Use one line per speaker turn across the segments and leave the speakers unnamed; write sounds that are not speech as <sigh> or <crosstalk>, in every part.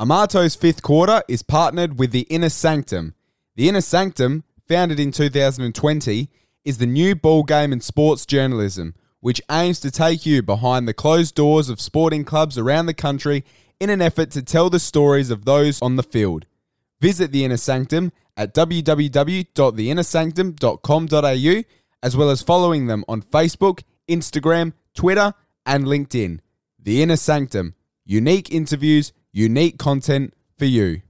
Amato's fifth quarter is partnered with the Inner Sanctum. The Inner Sanctum, founded in 2020, is the new ball game in sports journalism, which aims to take you behind the closed doors of sporting clubs around the country in an effort to tell the stories of those on the field. Visit the Inner Sanctum at www.theinnersanctum.com.au, as well as following them on Facebook, Instagram, Twitter, and LinkedIn. The Inner Sanctum. Unique interviews, unique content for you.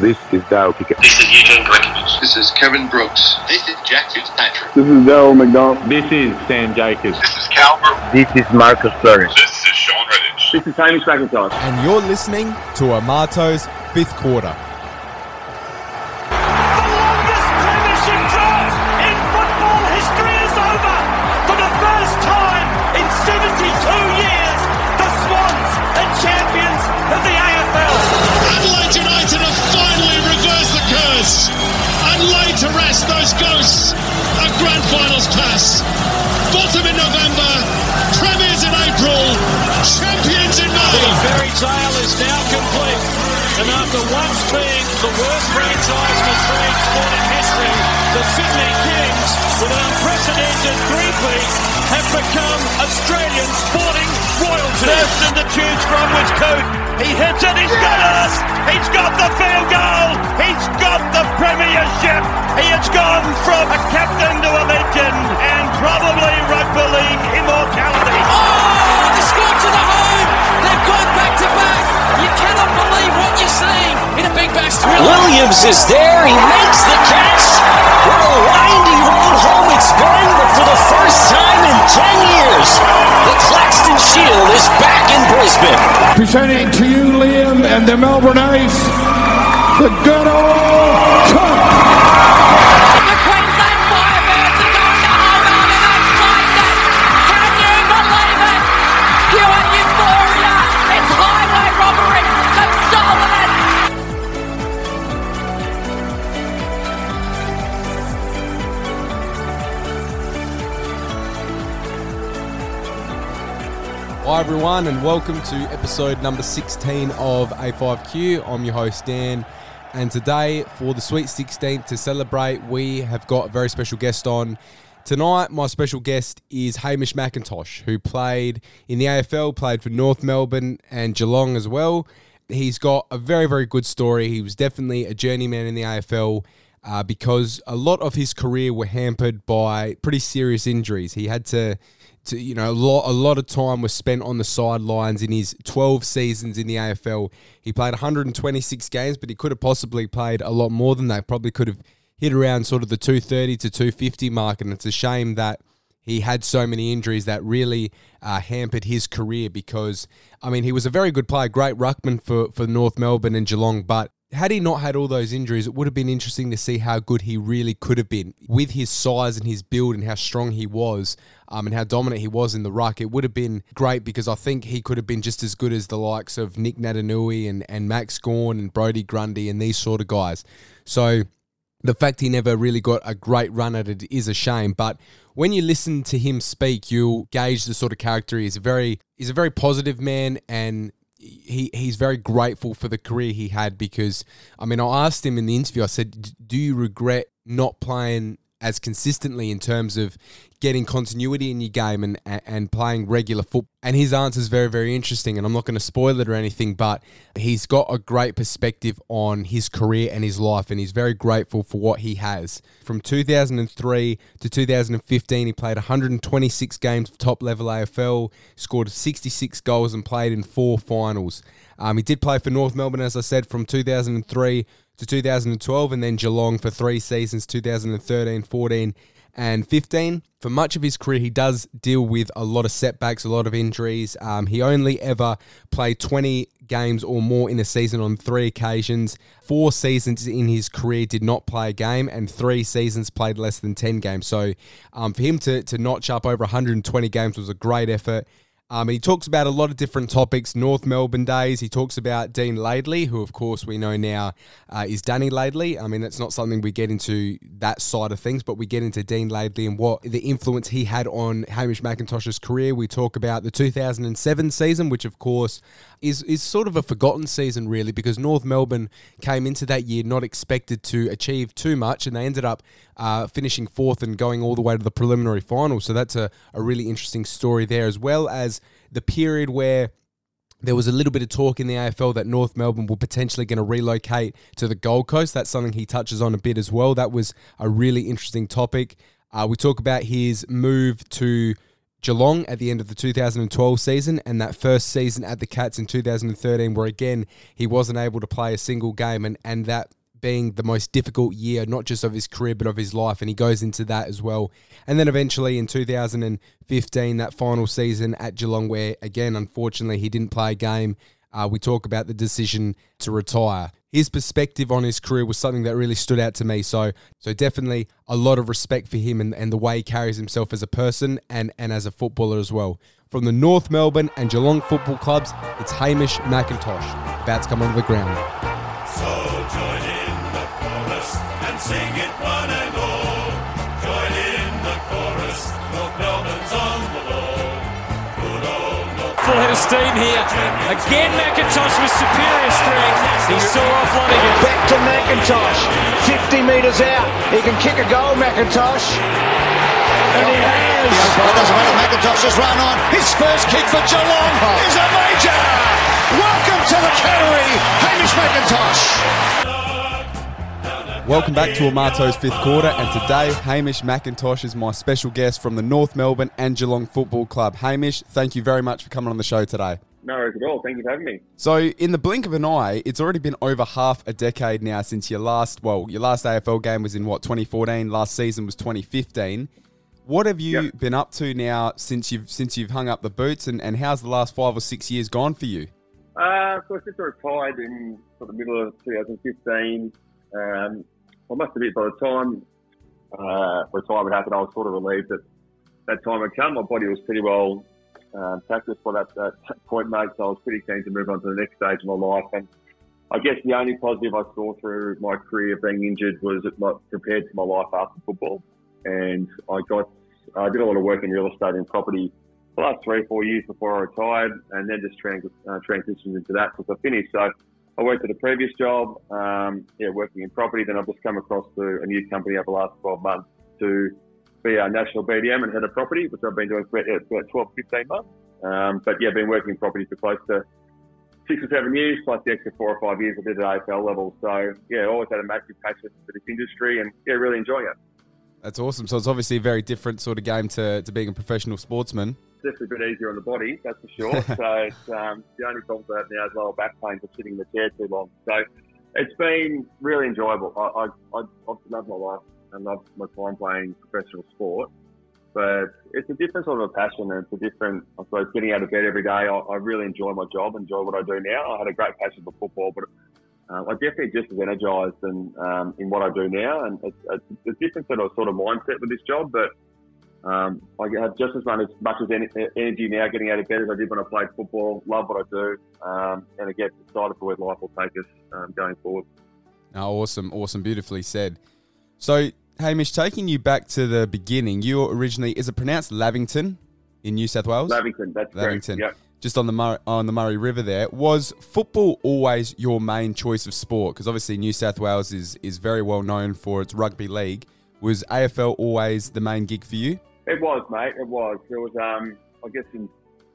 This is
Dale Kickett.
This is Eugene Glenkovich.
This is Kevin Brooks.
This is Jack Fitzpatrick.
This is Daryl McDonald. This is Sam Jacobs.
This is Calvert.
This is Marcus Flourish.
This is Sean Redhage.
This is Hamish McIntosh.
And you're listening to Amato's fifth quarter.
Complete. And after once being the worst franchise in Australian sporting history, the Sydney Kings, with an unprecedented three-peat, have become Australian sporting royalty. Thurston the choose from with Coot. He hits it, he's got it! He's got the field goal! He's got the premiership! He has gone from a captain to a legend and probably rugby league immortality.
Oh, they scored to the home. They've gone back to back. You cannot believe what you're seeing in a big bash thriller.
Williams is there. He makes the catch. What a windy road home it's been, but for the first time in 10 years, the Claxton Shield is back in Brisbane.
Presenting to you, Liam and the Melbourne Ice, the Goodall Cup.
Everyone, and welcome to episode number 16 of A5Q. I'm your host, Dan. And today, for the Sweet 16th to celebrate, we have got a very special guest on. Tonight, my special guest is Hamish McIntosh, who played in the AFL, played for North Melbourne and Geelong as well. He's got a very, very good story. He was definitely a journeyman in the AFL uh, because a lot of his career were hampered by pretty serious injuries. He had to, to you know, a lot, a lot of time was spent on the sidelines in his 12 seasons in the AFL. He played 126 games, but he could have possibly played a lot more than that. Probably could have hit around sort of the 230 to 250 mark, and it's a shame that he had so many injuries that really uh, hampered his career because, I mean, he was a very good player, great ruckman for, for North Melbourne and Geelong, but had he not had all those injuries, it would have been interesting to see how good he really could have been with his size and his build and how strong he was um, and how dominant he was in the ruck. It would have been great because I think he could have been just as good as the likes of Nic Naitanui and, and Max Gawn and Brodie Grundy and these sort of guys. So the fact he never really got a great run at it is a shame. But when you listen to him speak, you'll gauge the sort of character he is. A very he's a very positive man, and he he's very grateful for the career he had. Because I mean, I asked him in the interview. I said, "Do you regret not playing?" As consistently in terms of getting continuity in your game and and playing regular football, and his answer is very very interesting. And I'm not going to spoil it or anything, but he's got a great perspective on his career and his life, and he's very grateful for what he has. From 2003 to 2015, he played 126 games for top level AFL, scored 66 goals, and played in four finals. Um, he did play for North Melbourne, as I said, from 2003 to 2012, and then Geelong for three seasons 2013, 14, 2015. For much of his career, he does deal with a lot of setbacks, a lot of injuries. Um, he only ever played 20 games or more in a season on three occasions. Four seasons in his career did not play a game, and three seasons played less than 10 games. So um, for him to, to notch up over 120 games was a great effort. Um, he talks about a lot of different topics, North Melbourne days. He talks about Dean Laidley, who, of course, we know now uh, is Dani Laidley. I mean, that's not something we get into that side of things, but we get into Dean Laidley and what the influence he had on Hamish McIntosh's career. We talk about the 2007 season, which, of course, is, is sort of a forgotten season, really, because North Melbourne came into that year not expected to achieve too much, and they ended up uh, finishing fourth and going all the way to the preliminary final. So that's a, a really interesting story there, as well as the period where there was a little bit of talk in the AFL that North Melbourne were potentially going to relocate to the Gold Coast. That's something he touches on a bit as well. That was a really interesting topic. Uh, we talk about his move to Geelong at the end of the 2012 season and that first season at the Cats in 2013, where again he wasn't able to play a single game, and, and that being the most difficult year, not just of his career, but of his life. And he goes into that as well. And then eventually in 2015, that final season at Geelong, where again, unfortunately, he didn't play a game. Uh, we talk about the decision to retire. His perspective on his career was something that really stood out to me. So, so definitely a lot of respect for him and, and the way he carries himself as a person and, and as a footballer as well. From the North Melbourne and Geelong football clubs, it's Hamish McIntosh about to come onto the ground.
So join in the chorus and sing it
Full head of steam here. Again, McIntosh with superior strength. He saw off Lonigan.
Back to McIntosh. 50 metres out. He can kick a goal, McIntosh. And he has.
It doesn't matter. McIntosh has run on. His first kick for Geelong is a major. Welcome to the Cattery, Hamish McIntosh.
Welcome back to Amato's fifth quarter, and today Hamish McIntosh is my special guest from the North Melbourne and Geelong Football Club. Hamish, thank you very much for coming on the show today.
No worries at all. Thank you for having me.
So, in the blink of an eye, it's already been over half a decade now since your last, well, your last AFL game was in what 2014. Last season was 2015. What have you
Yep.
been up to now since you've since you've hung up the boots, and, and how's the last five or six years gone for you?
Uh, so I just retired in sort of the middle of 2015. Um, I must admit, by the time uh, retirement happened, I was sort of relieved that that time had come. My body was pretty well um, practiced by that, that point, mate. So I was pretty keen to move on to the next stage of my life. And I guess the only positive I saw through my career being injured was it compared to my life after football. And I got, I did a lot of work in real estate and property the last three, four years before I retired, and then just trans, uh, transitioned into that since I finished. So I worked at a previous job, um, yeah, working in property. Then I've just come across to a new company over the last 12 months to be a national BDM and head of property, which I've been doing for about 12, 15 months. Um, but yeah, been working in property for close to six or seven years, plus the extra four or five years I did at AFL level. So yeah, always had a massive passion for this industry and yeah, really enjoying it.
That's awesome. So it's obviously a very different sort of game to, to being a professional sportsman.
definitely a bit easier on the body, that's for sure. <laughs> so it's, um, the only problem I have now is lower back pain for sitting in the chair too long. So it's been really enjoyable. I, I, I, I've my life and love my time playing professional sport. But it's a different sort of a passion and it's a different, I suppose, getting out of bed every day. I, I really enjoy my job, enjoy what I do now. I had a great passion for football, but um, I'm definitely just as energised in, um, in what I do now. And it's, it's a different sort of, sort of mindset with this job, but um, I have just as much, as much as energy now getting out of bed as I did when I played football. Love what I do, um, and again, excited for where life will take us um, going forward.
Oh, awesome, awesome, beautifully said. So, Hamish, taking you back to the beginning, you originally is it pronounced Lavington in New South Wales?
Lavington, that's
Lavington.
correct. Yep.
Just on the Mur- on the Murray River, there was football always your main choice of sport? Because obviously New South Wales is is very well known for its rugby league. Was AFL always the main gig for you?
It was, mate. It was. It was. Um, I guess in,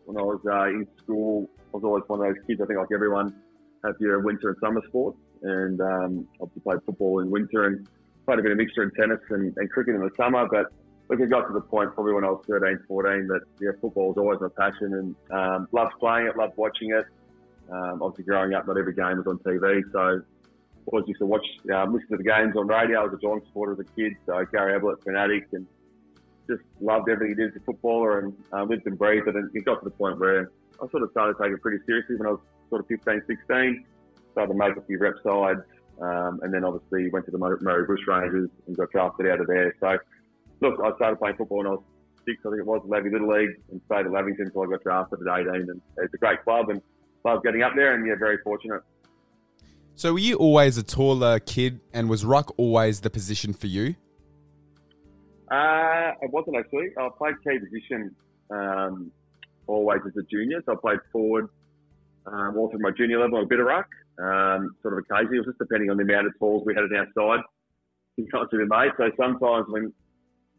when I was uh, in school, I was always one of those kids. I think like everyone have your winter and summer sports, and um, obviously played football in winter and played a bit of mixture in tennis and, and cricket in the summer. But look, it got to the point probably when I was 13, 14 that yeah, football was always my passion and um, loved playing it, loved watching it. Um, obviously, growing up, not every game was on TV, so always used to watch, uh, listen to the games on radio. I was a Geelong supporter as a kid, so Gary Ablett fanatic and just loved everything he did as a footballer and uh, lived and breathed it. And it got to the point where I sort of started taking it pretty seriously when I was sort of 15, 16. Started to make a few rep sides, um, and then obviously went to the Mur- Murray Bush Rangers and got drafted out of there. So, look, I started playing football when I was six, I think it was, Lavey Little League, and stayed at Lavington until I got drafted at 18. And it's a great club and love getting up there, and yeah, very fortunate.
So were you always a taller kid, and was ruck always the position for you?
Uh, it wasn't actually. I played key position um, always as a junior. So I played forward um, all through my junior level, a bit of ruck, um, sort of occasionally. It was just depending on the amount of balls we had it outside. You <laughs> can't see the mate. So sometimes when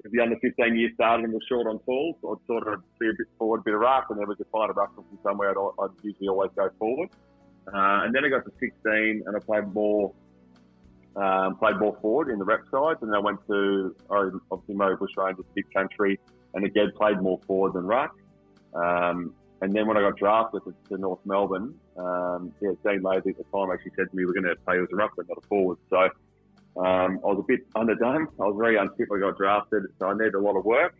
if the under 15 year started and was short on balls, I'd sort of be a bit forward, a bit of ruck, and then we could find a ruck from somewhere. I'd, I'd usually always go forward. Uh, and then I got to 16 and I played more um, played more forward in the rep sides, and then I went to obviously Murray Bush Rangers, big country, and again played more forward than ruck. Um, and then when I got drafted to, North Melbourne, um, yeah, Dean Laidley at the time actually said to me, "We're going to play as a ruck, but not a forward." So um, I was a bit underdone. I was very unfit when I got drafted, so I needed a lot of work.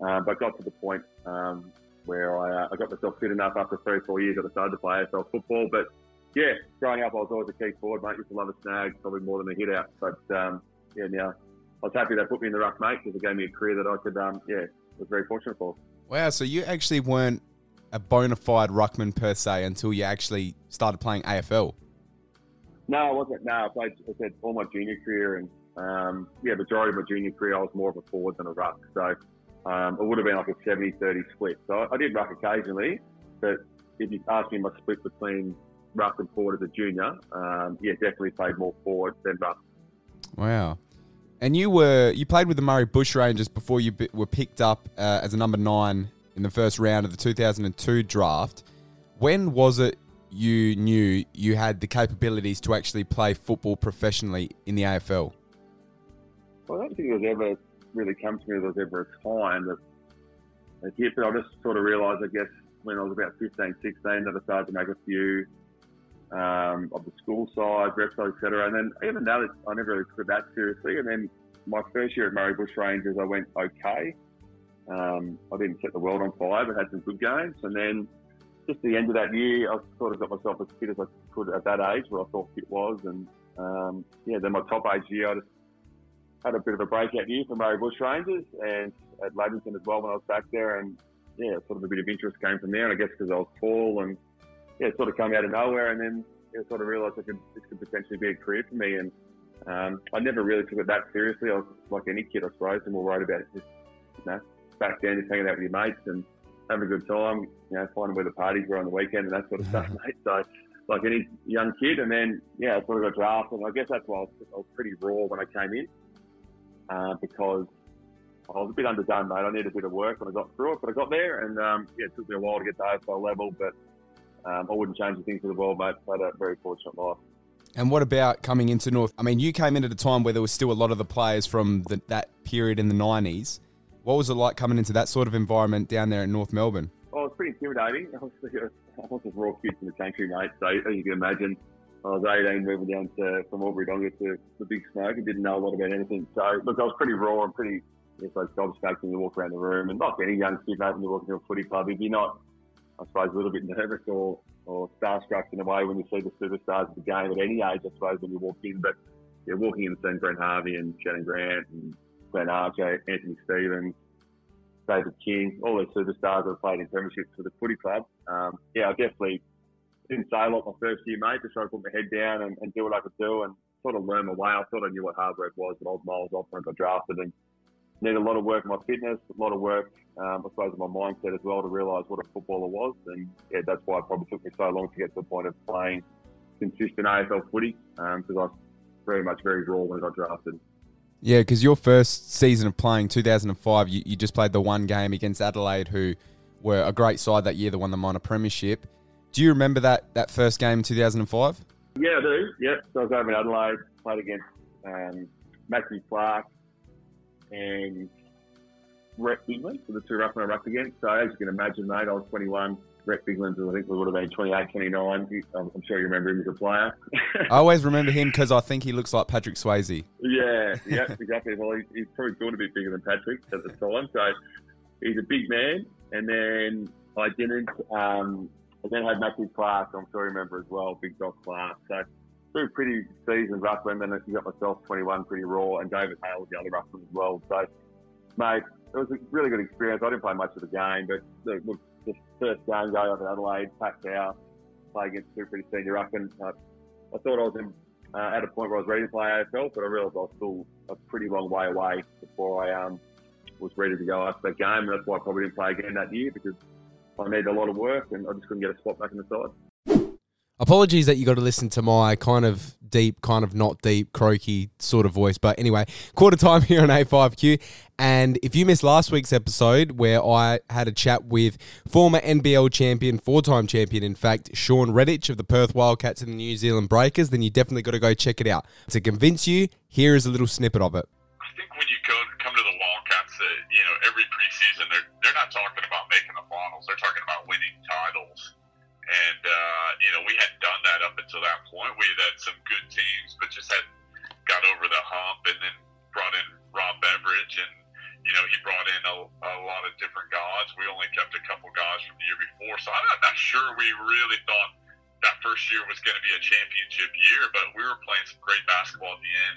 Um, but got to the point um, where I, uh, I got myself fit enough after three or four years that I started to play AFL football. But yeah, growing up, I was always a key forward, mate. Used to love a snag, probably more than a hit out. But um, yeah, now I was happy they put me in the ruck, mate, because it gave me a career that I could, um, yeah, was very fortunate for.
Wow, so you actually weren't a bona fide ruckman per se until you actually started playing AFL.
No, I wasn't. No, I played, I said, all my junior career and, um, yeah, majority of my junior career, I was more of a forward than a ruck. So um, it would have been like a 70 30 split. So I, I did ruck occasionally, but if you ask me my split between ruck and forward as a junior, um, yeah, definitely played more forward than ruck.
Wow. And you were you played with the Murray Bush Rangers before you were picked up uh, as a number nine in the first round of the 2002 draft. When was it you knew you had the capabilities to actually play football professionally in the AFL?
Well, I don't think it was ever really come to me there was ever a time that it hit, but I just sort of realised, I guess, when I was about 15, 16, that I started to make a few um, of the school side, rep side, etc. And then even that, I never really took that seriously. And then my first year at Murray Bush Rangers, I went okay. Um, I didn't set the world on fire, but had some good games. And then just the end of that year, I sort of got myself as fit as I could at that age, where I thought fit was. And um, yeah, then my top age year, I just had a bit of a breakout year for Murray Bush Rangers and at Lavington as well when I was back there. And yeah, sort of a bit of interest came from there. And I guess because I was tall and yeah, sort of come out of nowhere. And then yeah, sort of realised I could, this could potentially be a career for me. And um, I never really took it that seriously. I was like any kid, I suppose, and more worried about it just, you know, back then, just hanging out with your mates and having a good time, you know, finding where the parties were on the weekend and that sort of stuff, <laughs> mate. So, like any young kid, and then, yeah, I sort of got drafted. And I guess that's why I was, I was pretty raw when I came in uh, because I was a bit underdone, mate. I needed a bit of work when I got through it, but I got there, and um, yeah, it took me a while to get to AFL level, but um, I wouldn't change a thing for the world, mate. I had a very fortunate life.
And what about coming into North? I mean, you came in at a time where there was still a lot of the players from the, that period in the 90s. What was it like coming into that sort of environment down there in North Melbourne?
Oh, it was pretty intimidating. <laughs> I was, I a raw kid from the country, mate. So as you can imagine, I was 18 moving down to from Albury-Wodonga to the Big Smoke and didn't know a lot about anything. So look, I was pretty raw and pretty, yes, like gobsmacked when you walk around the room. And like any young kid, mate, when you walk into a footy club, if you're not, I suppose, a little bit nervous or, or starstruck in a way when you see the superstars of the game at any age, I suppose, when you walk in. But yeah, walking in seeing Brent Harvey and Shannon Grant and Glenn Archer, Anthony Stevens, David King, all those superstars that have played in premierships for the footy club. Um, yeah, I definitely didn't say a lot my first year, mate. Just tried to put my head down and, and do what I could do and sort of learn my way. I thought I knew what hard work was, but was miles off when I got drafted and needed a lot of work on my fitness, a lot of work, um, I suppose, in my mindset as well to realise what a footballer was. And yeah, that's why it probably took me so long to get to the point of playing consistent AFL footy because I was very much very raw when I got drafted.
Yeah, because your first season of playing, 2005, you, you just played the one game against Adelaide, who were a great side that year, that won the minor premiership. Do you remember that, that first game in 2005?
Yeah, I do. Yep. So I was over in Adelaide, played against um, Matthew Clark, and Rhett Bigland for the two ruckmen I rucked against. So as you can imagine, mate, I was 21. Rhett Bigland, I think we would have been 28, 29. I'm I'm sure you remember him as a player. <laughs>
I always remember him because I think he looks like Patrick Swayze.
Yeah, yeah, <laughs> exactly. Well, he's, he's probably thought a bit bigger than Patrick at the time, so he's a big man. And then I didn't. Um, I then had Matthew Clark. I'm sure you remember as well, big dog Clark. So two pretty seasons ruckman. Then you got myself 21, pretty raw, and David Hale was the other ruckman as well. So, mate, it was a really good experience. I didn't play much of the game, but look, the first game go up in Adelaide, packed out, play against two pretty senior ruckmen. Uh, I thought I was in, uh, at a point where I was ready to play AFL, but I realised I was still a pretty long way away before I um, was ready to go after that game. And that's why I probably didn't play again that year because I needed a lot of work and I just couldn't get a spot back in the side.
Apologies that you got to listen to my kind of deep, kind of not deep, croaky sort of voice. But anyway, quarter time here on A5Q. And if you missed last week's episode where I had a chat with former NBL champion, four time champion, in fact, Sean Redhage of the Perth Wildcats and the New Zealand Breakers, then you definitely got to go check it out. To convince you, here is a little snippet of it.
I think when you go come to the Wildcats, uh, you know, every preseason they're they're not talking about making the finals; they're talking about winning titles. And uh, you know, we hadn't done that up until that point. We had had some good teams, but just hadn't got over the hump. And then brought in Rob Beveridge, and you know, he brought in a, a lot of different guys. We only kept a couple guys from the year before, so I'm not sure we really thought that first year was going to be a championship year. But we were playing some great basketball at the end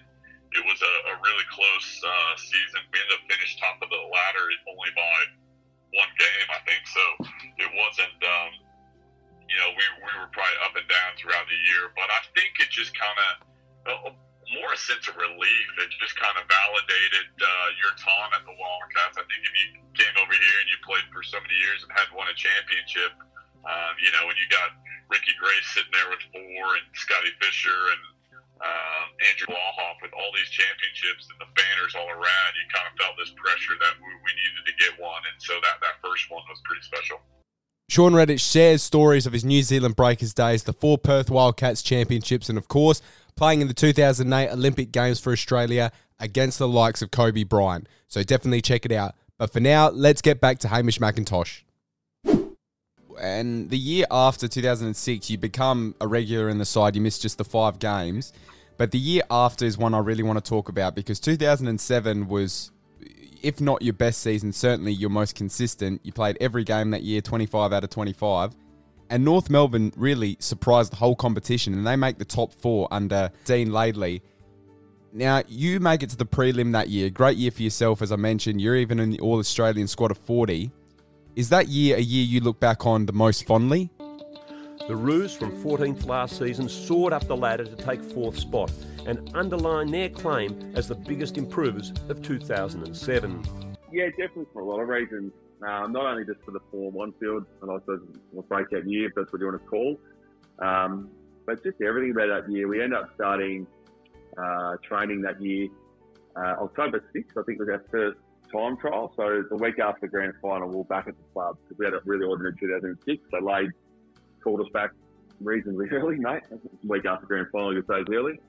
it was a, a really close uh, season. We ended up the year. But I think it just kind of, uh, more a sense of relief. It just kind of validated uh, your time at the Wildcats. I think if you came over here and you played for so many years and hadn't won a championship, um, you know, when you got Ricky Grace sitting there with four and Scotty Fisher and um, Andrew Vlahov with all these championships and the banners all around, you kind of felt this pressure that we, we needed to get one, and so that that first one was pretty special.
Sean Redhage shares stories of his New Zealand Breakers days, the four Perth Wildcats championships, and of course, playing in the 2008 Olympic Games for Australia against the likes of Kobe Bryant. So definitely check it out. But for now, let's get back to Hamish McIntosh.
And the year after 2006, you become a regular in the side. You miss just the five games. But the year after is one I really want to talk about because 2007 was, if not your best season, certainly your most consistent. You played every game that year, 25 out of 25. And North Melbourne really surprised the whole competition and they make the top four under Dean Laidley. Now, you make it to the prelim that year. Great year for yourself, as I mentioned. You're even in the All Australian squad of 40. Is that year a year you look back on the most fondly?
The Roos from 14th last season soared up the ladder to take fourth spot and underline their claim as the biggest improvers of 2007.
Yeah, definitely for a lot of reasons. Um, not only just for the form on field, and I suppose a breakout year, if that's what you want to call, um, but just everything about that year. We end up starting uh, training that year, uh, October 6th, I think was our first time trial. So the week after the grand final, we were back at the club because we had a really ordinary 2006. So Lade called us back reasonably <laughs> early, mate. Week after grand final, you say early.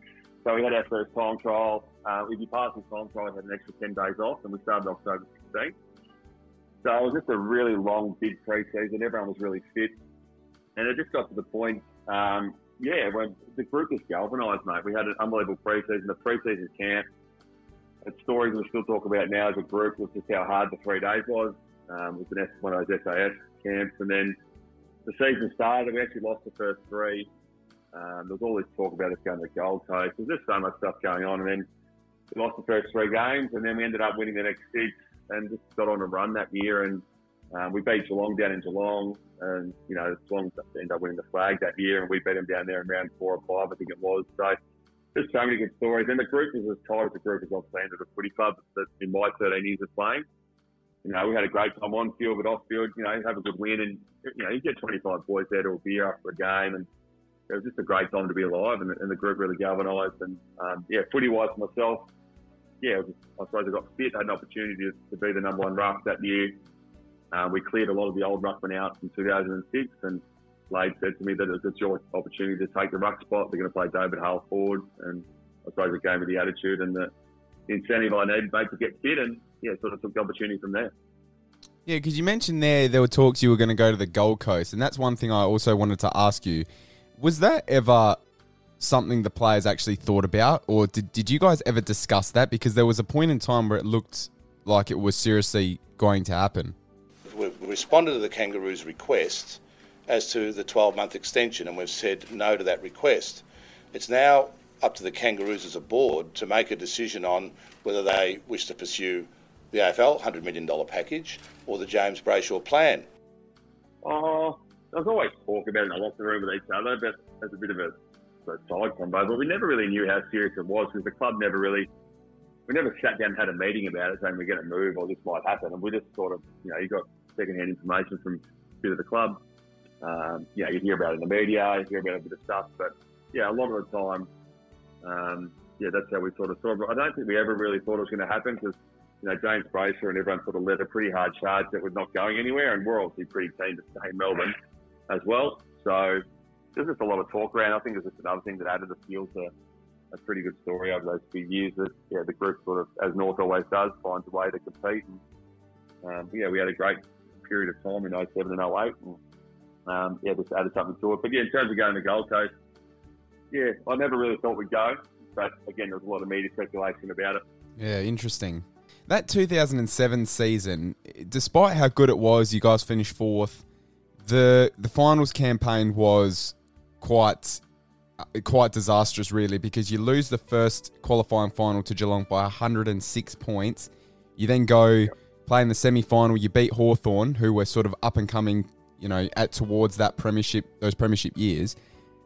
So we had our first time trial. Uh, if you passed the time trial, we had an extra 10 days off, and we started October 16th. So it was just a really long, big pre-season. Everyone was really fit. And it just got to the point, um, yeah, when the group was galvanised, mate. We had an unbelievable pre-season. The pre-season camp, it's stories we still talk about now as a group was just how hard the three days was. Um, it was an, one of those SAS camps. And then the season started. We actually lost the first three. Um, there was all this talk about us going to the Gold Coast. There's just so much stuff going on. And then we lost the first three games, and then we ended up winning the next six and just got on a run that year. And um, we beat Geelong down in Geelong, and you know Geelong ended up winning the flag that year, and we beat them down there in round four or five, I think it was. So just so many good stories. And the group was as tight as a group as I've seen at a footy club that in my 13 years of playing. You know, we had a great time on field, but off field, you know, have a good win, and you know, you get 25 boys there to a beer after a game, and it was just a great time to be alive, and, and the group really galvanised. And um, yeah, footy wise myself, yeah, I suppose I got fit, had an opportunity to, to be the number one ruck that year. Uh, we cleared a lot of the old ruckmen out in 2006, and Slade said to me that it was your opportunity to take the ruck spot. They're going to play David Hale forward, and I suppose it gave me the attitude and the incentive I needed, mate, to get fit. And yeah, sort of took the opportunity from there.
Yeah, because you mentioned there there were talks you were going to go to the Gold Coast, and that's one thing I also wanted to ask you. Was that ever something the players actually thought about, or did, did you guys ever discuss that? Because there was a point in time where it looked like it was seriously going to happen.
We've responded to the Kangaroos' request as to the 12 month extension, and we've said no to that request. It's now up to the Kangaroos as a board to make a decision on whether they wish to pursue the AFL $100 million package or the James Brayshaw plan.
Oh, there's always talk about it in the locker room with each other, but as a bit of a, a side combo. But we never really knew how serious it was because the club never really, we never sat down and had a meeting about it saying we're going to move or this might happen. And we just sort of, you know, you got secondhand information from a bit of the club. Um, you know, you hear about it in the media, you hear about a bit of stuff, but yeah, a lot of the time, um, yeah, that's how we sort of saw it. I don't think we ever really thought it was going to happen because, you know, James Brayshaw and everyone sort of led a pretty hard charge that we're not going anywhere, and we're obviously pretty keen to stay in Melbourne as well. So there's just a lot of talk around. I think it's just another thing that added the fuel to a pretty good story over those few years. That yeah, the group sort of, as North always does, finds a way to compete. And um, yeah, we had a great period of time in 07 and 08. And, um, yeah, just added something to it. But yeah, in terms of going to Gold Coast, yeah, I never really thought we'd go. But again, there was a lot of media speculation about it.
Yeah, interesting. That 2007 season, despite how good it was, you guys finished fourth. The the finals campaign was quite uh, quite disastrous, really, because you lose the first qualifying final to Geelong by 106 points. You then go play in the semi final. You beat Hawthorn, who were sort of up and coming, you know, at towards that premiership, those premiership years,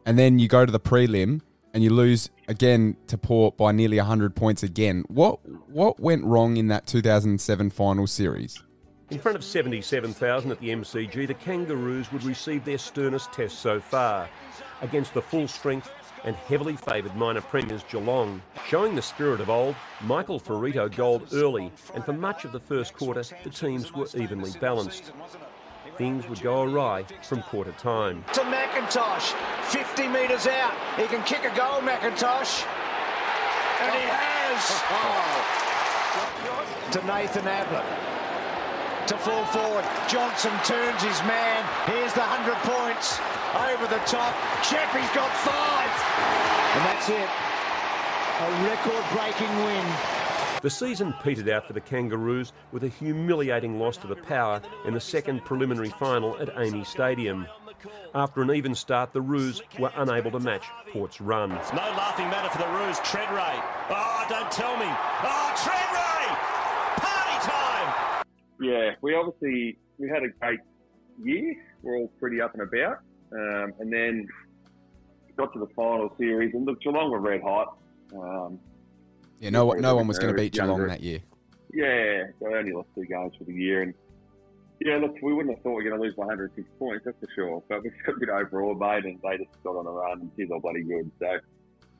and then you go to the prelim and you lose again to Port by nearly 100 points again. What what went wrong in that 2007 final series?
In front of 77,000 at the MCG, the Kangaroos would receive their sternest test so far against the full strength and heavily favoured minor premiers Geelong. Showing the spirit of old, Michael Firrito goaled early, and for much of the first quarter, the teams were evenly balanced. Things would go awry from quarter time.
To McIntosh, 50 metres out. He can kick a goal, McIntosh. And he has. <laughs> to Nathan Ablett. To full forward. Johnson turns his man. Here's the 100 points. Over the top. Chappie's got five. And that's it. A record breaking win.
The season petered out for the Kangaroos with a humiliating loss to the Power in the second preliminary final at AAMI Stadium. After an even start, the Roos were unable to match Port's run.
It's no laughing matter for the Roos. Tredrea. Oh, don't tell me. Oh, Tredrea! Party time!
Yeah, we obviously we had a great year. We're all pretty up and about, um, and then got to the final series, and look, Geelong were red hot. Um,
Yeah, no no one was going to beat Geelong
younger.
that year.
Yeah, they only lost two games for the year, and yeah, look, we wouldn't have thought we were going to lose by 106 points, that's for sure. But we took it overall, mate, and they just got on a run, and she's all bloody good. So,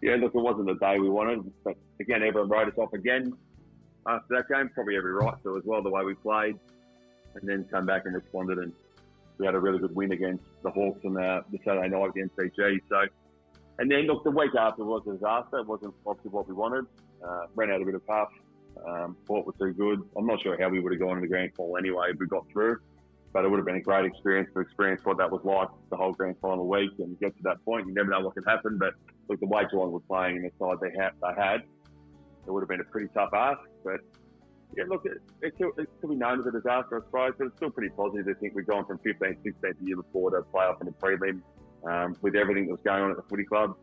yeah, look, it wasn't the day we wanted, but again, everyone wrote us off again after that game. Probably every right to as well, the way we played, and then come back and responded, and we had a really good win against the Hawks on the, the Saturday night against MCG. So, and then look, the week after was a disaster. It wasn't obviously what we wanted. Uh, ran out a bit of puff. Um, thought was too good. I'm not sure how we would have gone in the grand final anyway if we got through, but it would have been a great experience to experience what that was like the whole grand final week and get to that point. You never know what could happen, but look, the way Geelong were playing and the side they had, they had, it would have been a pretty tough ask. But yeah, look, it, it, it still be known as a disaster, I suppose, but it's still pretty positive to think we've gone from 15, 16 the year before to playoff and a prelim um, with everything that was going on at the footy club.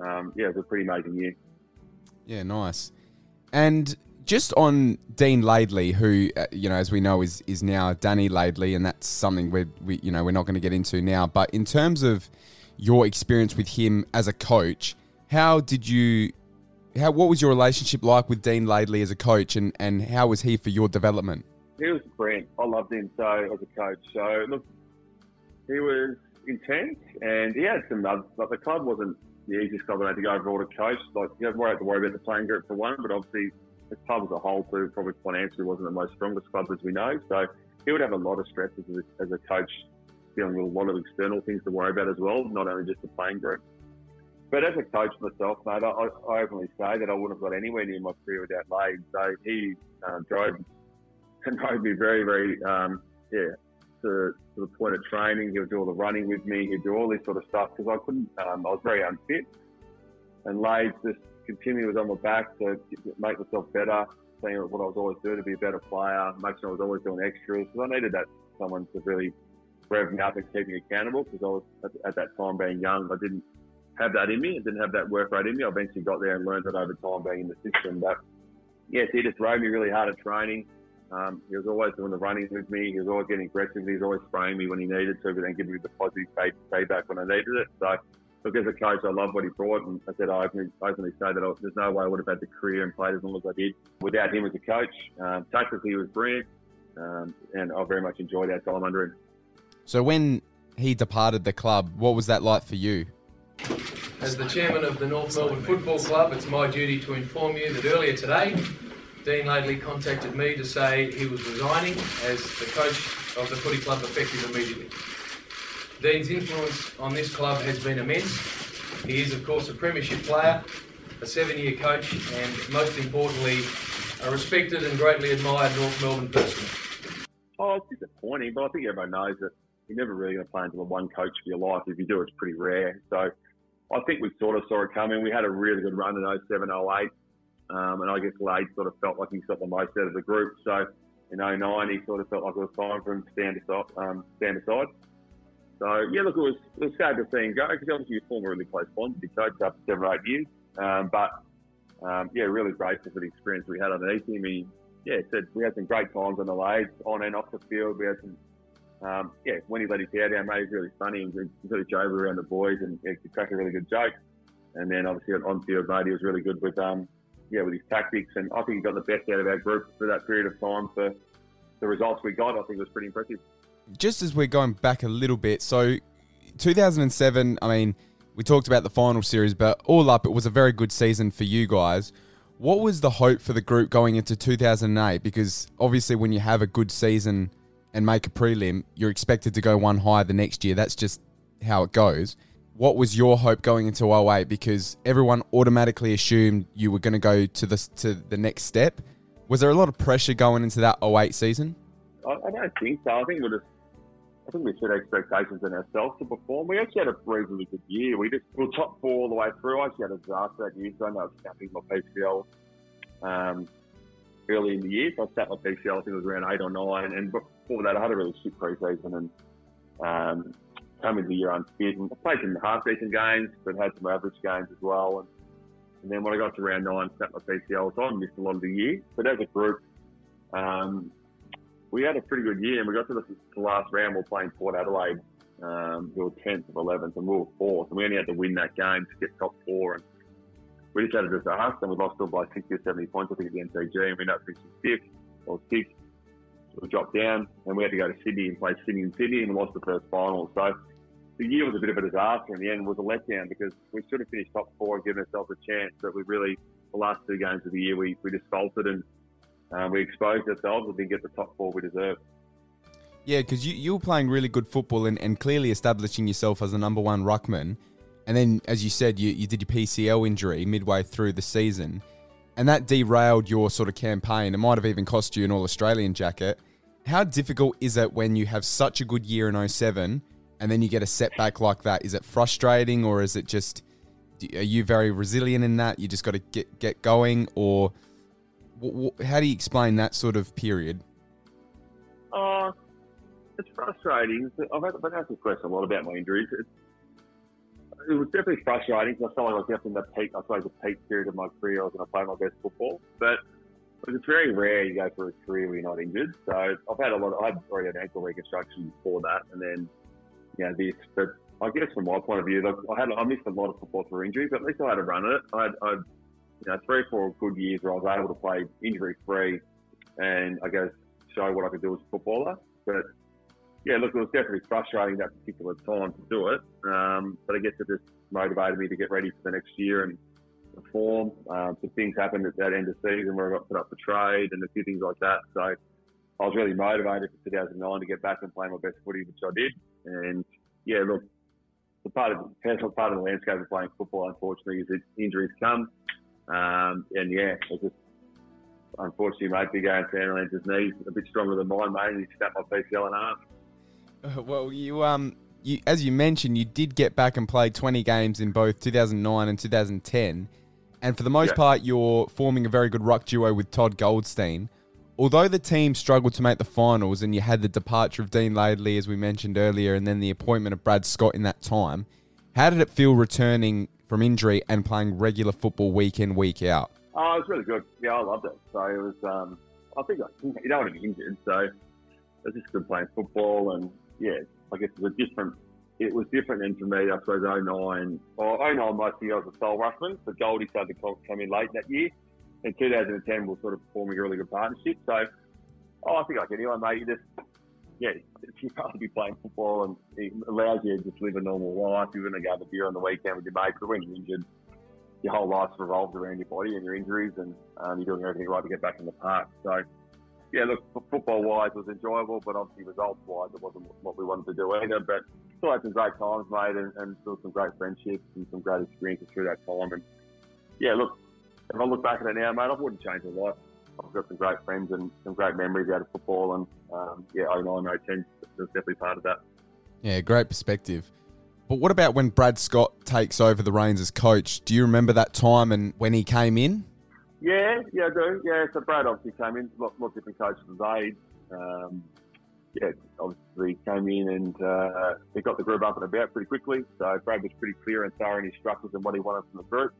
Um, yeah, it was a pretty amazing year.
Yeah, nice. And just on Dean Laidley, who uh, you know, as we know, is is now Dani Laidley, and that's something we we you know we're not going to get into now. But in terms of your experience with him as a coach, how did you? How what was your relationship like with Dean Laidley as a coach, and and how was he for your development?
He was brilliant. I loved him so as a coach. So look, he was intense, and he had some. other- Like the club wasn't the easiest club I had to go overall to coach. Like you have to worry about the playing group for one, but obviously the club as a whole too, probably financially wasn't the most strongest club as we know. So he would have a lot of stresses as a, as a coach, dealing with a lot of external things to worry about as well, not only just the playing group. But as a coach myself, mate, I, I openly say that I wouldn't have got anywhere near my career without Lade. So he um, drove <laughs> and rode me very, very, um, yeah, to, to the point of training. He would do all the running with me. He'd do all this sort of stuff because I couldn't, um, I was very unfit. And Lades just continually was on my back to make myself better, seeing what I was always doing to be a better player, making sure I was always doing extras. Because I needed that someone to really rev me up and keep me accountable because I was at, at that time being young, I didn't have that in me. I didn't have that work rate in me. I eventually got there and learned that over time being in the system. But yes, he just rode me really hard at training. Um, he was always doing the running with me. He was always getting aggressive. He was always spraying me when he needed to, but then giving me the positive feedback when I needed it. So, look, as a coach, I love what he brought. And I said, I openly, say that I, there's no way I would have had the career and played as long as I did without him as a coach. Um, tactically, he was brilliant. Um, and I very much enjoyed our time under him.
So when he departed the club, what was that like for you?
As the chairman of the North Melbourne Football Club, it's my duty to inform you that earlier today, Dean Laidley contacted me to say he was resigning as the coach of the footy club effective immediately. Dean's influence on this club has been immense. He is, of course, a premiership player, a seven-year coach, and most importantly, a respected and greatly admired North Melbourne person.
Oh, it's disappointing, but I think everyone knows that you're never really going to play under the one coach for your life. If you do, it's pretty rare. So I think we sort of saw it coming. We had a really good run in 07, 08. Um, and I guess Lade sort of felt like he got the most out of the group. So in 09, he sort of felt like it was time for him to stand aside. Um, stand aside. So yeah, look, it was it was sad to see him go because obviously he formed a really close bond with the coach after seven or eight years. Um, but um, yeah, really grateful for the experience we had underneath him. He yeah said we had some great times on the Lades, on and off the field. We had some um, yeah, when he let his hair down, mate, he's really funny. He got his over around the boys and he cracked a really good joke. And then obviously on field, mate, he was really good with um, yeah, with his tactics. And I think he got the best out of our group for that period of time. For the results we got, I think was pretty impressive.
Just as we're going back a little bit, so 2007, I mean, we talked about the final series, but all up, it was a very good season for you guys. What was the hope for the group going into 2008? Because obviously, when you have a good season and make a prelim, you're expected to go one higher the next year. That's just how it goes. What was your hope going into 08? Because everyone automatically assumed you were going to go to the to the next step. Was there a lot of pressure going into that 08 season?
I, don't think so. I think we just, I think we set expectations on ourselves to perform. We actually had a reasonably good year. We just we were top four all the way through. I actually had a disaster that year, so I I was counting my PCL um, early in the year. So I sat my PCL, I think it was around eight or nine, and before that, I had a really shit preseason and um, came into the year unfit. And I played some half decent games, but had some average games as well. And, and then when I got to round nine, sat my PCL, so I missed a lot of the year. But as a group, um, we had a pretty good year, and we got to the, the last round. We were playing Port Adelaide. Um, we were 10th of 11th, and we were fourth. And we only had to win that game to get top four. And we just had a disaster, and we lost all by 60 or 70 points, I think, at the MCG, and we ended up finishing fifth or sixth we dropped down and we had to go to Sydney and play Sydney and Sydney and we lost the first final. So the year was a bit of a disaster in the end. It was a letdown because we should have finished top four and given ourselves a chance. But we really, the last two games of the year, we, we just faltered and um, we exposed ourselves and didn't get the top four we deserved.
Yeah, because you, you were playing really good football and, and clearly establishing yourself as the number one ruckman. And then, as you said, you, you did your PCL injury midway through the season. And that derailed your sort of campaign. It might have even cost you an All Australian jacket. How difficult is it when you have such a good year in 07 and then you get a setback like that? Is it frustrating or is it just, are you very resilient in that? You just got to get, get going or how do you explain that sort of period?
Uh, it's frustrating. I've had, been asked this question a lot about my injuries. It's, it was definitely frustrating because I felt like I was definitely in the peak, I suppose, the peak period of my career. I was going to play my best football. But it's very rare you go through a career where you're not injured. So I've had a lot. Of, I had already had ankle reconstruction before that, and then you know this. But I guess from my point of view, look, I had I missed a lot of football through injury, but at least I had a run at it. I had, I had you know three or four good years where I was able to play injury free, and I guess show what I could do as a footballer. But yeah, look, it was definitely frustrating that particular time to do it. Um, but I guess it just motivated me to get ready for the next year and perform. Some things happened at that end of season where I got put up for trade and a few things like that. So I was really motivated for 2009 to get back and play my best footy, which I did. And yeah, look, the part of the part of the landscape of playing football, unfortunately, is that injuries come. Um, and yeah, it's just unfortunately, mate, big Aaron Sandilands' knees a bit stronger than mine, mate, and he snapped my PCL in half.
Uh, Well, you um, you as you mentioned, you did get back and play 20 games in both 2009 and 2010, and for the most
Yeah.
part, you're forming a very good ruck duo with Todd Goldstein. Although the team struggled to make the finals, and you had the departure of Dean Laidley, as we mentioned earlier, and then the appointment of Brad Scott in that time, how did it feel returning from injury and playing regular football week in week out?
Oh, it was really good. Yeah, I loved it. So it was. Um, I think you don't want to be injured, so it was just good playing football, and yeah, I guess it was a different. It was different than for me. I suppose 09 or 09 mostly I was a sole ruckman, but Goldie started to come- in late that year. In 2010, we were sort of forming a really good partnership. So, oh, I think like anyone, mate, you just yeah, <laughs> you can't be playing football and it allows you to just live a normal life. You're going to go have a beer on the weekend with your mates, but when you're injured, your whole life revolves around your body and your injuries, and um, you're doing everything right to get back in the park. So, yeah, look, football wise, was enjoyable, but obviously results wise, it wasn't what we wanted to do either. But still had some great times, mate, and, and still some great friendships and some great experiences through that time. And yeah, look, if I look back at it now, mate, I wouldn't change my life. I've got some great friends and some great memories out of football, and um, yeah, 09, 010 was definitely part of that.
Yeah, great perspective. But what about when Brad Scott takes over the reins as coach? Do you remember that time and when he came in?
Yeah, yeah, I do. Yeah, so Brad obviously came in, a lot, lot different coaches as Aid. Um, yeah, obviously came in and uh, he got the group up and about pretty quickly. So Brad was pretty clear and thorough in his structures and what he wanted from the group.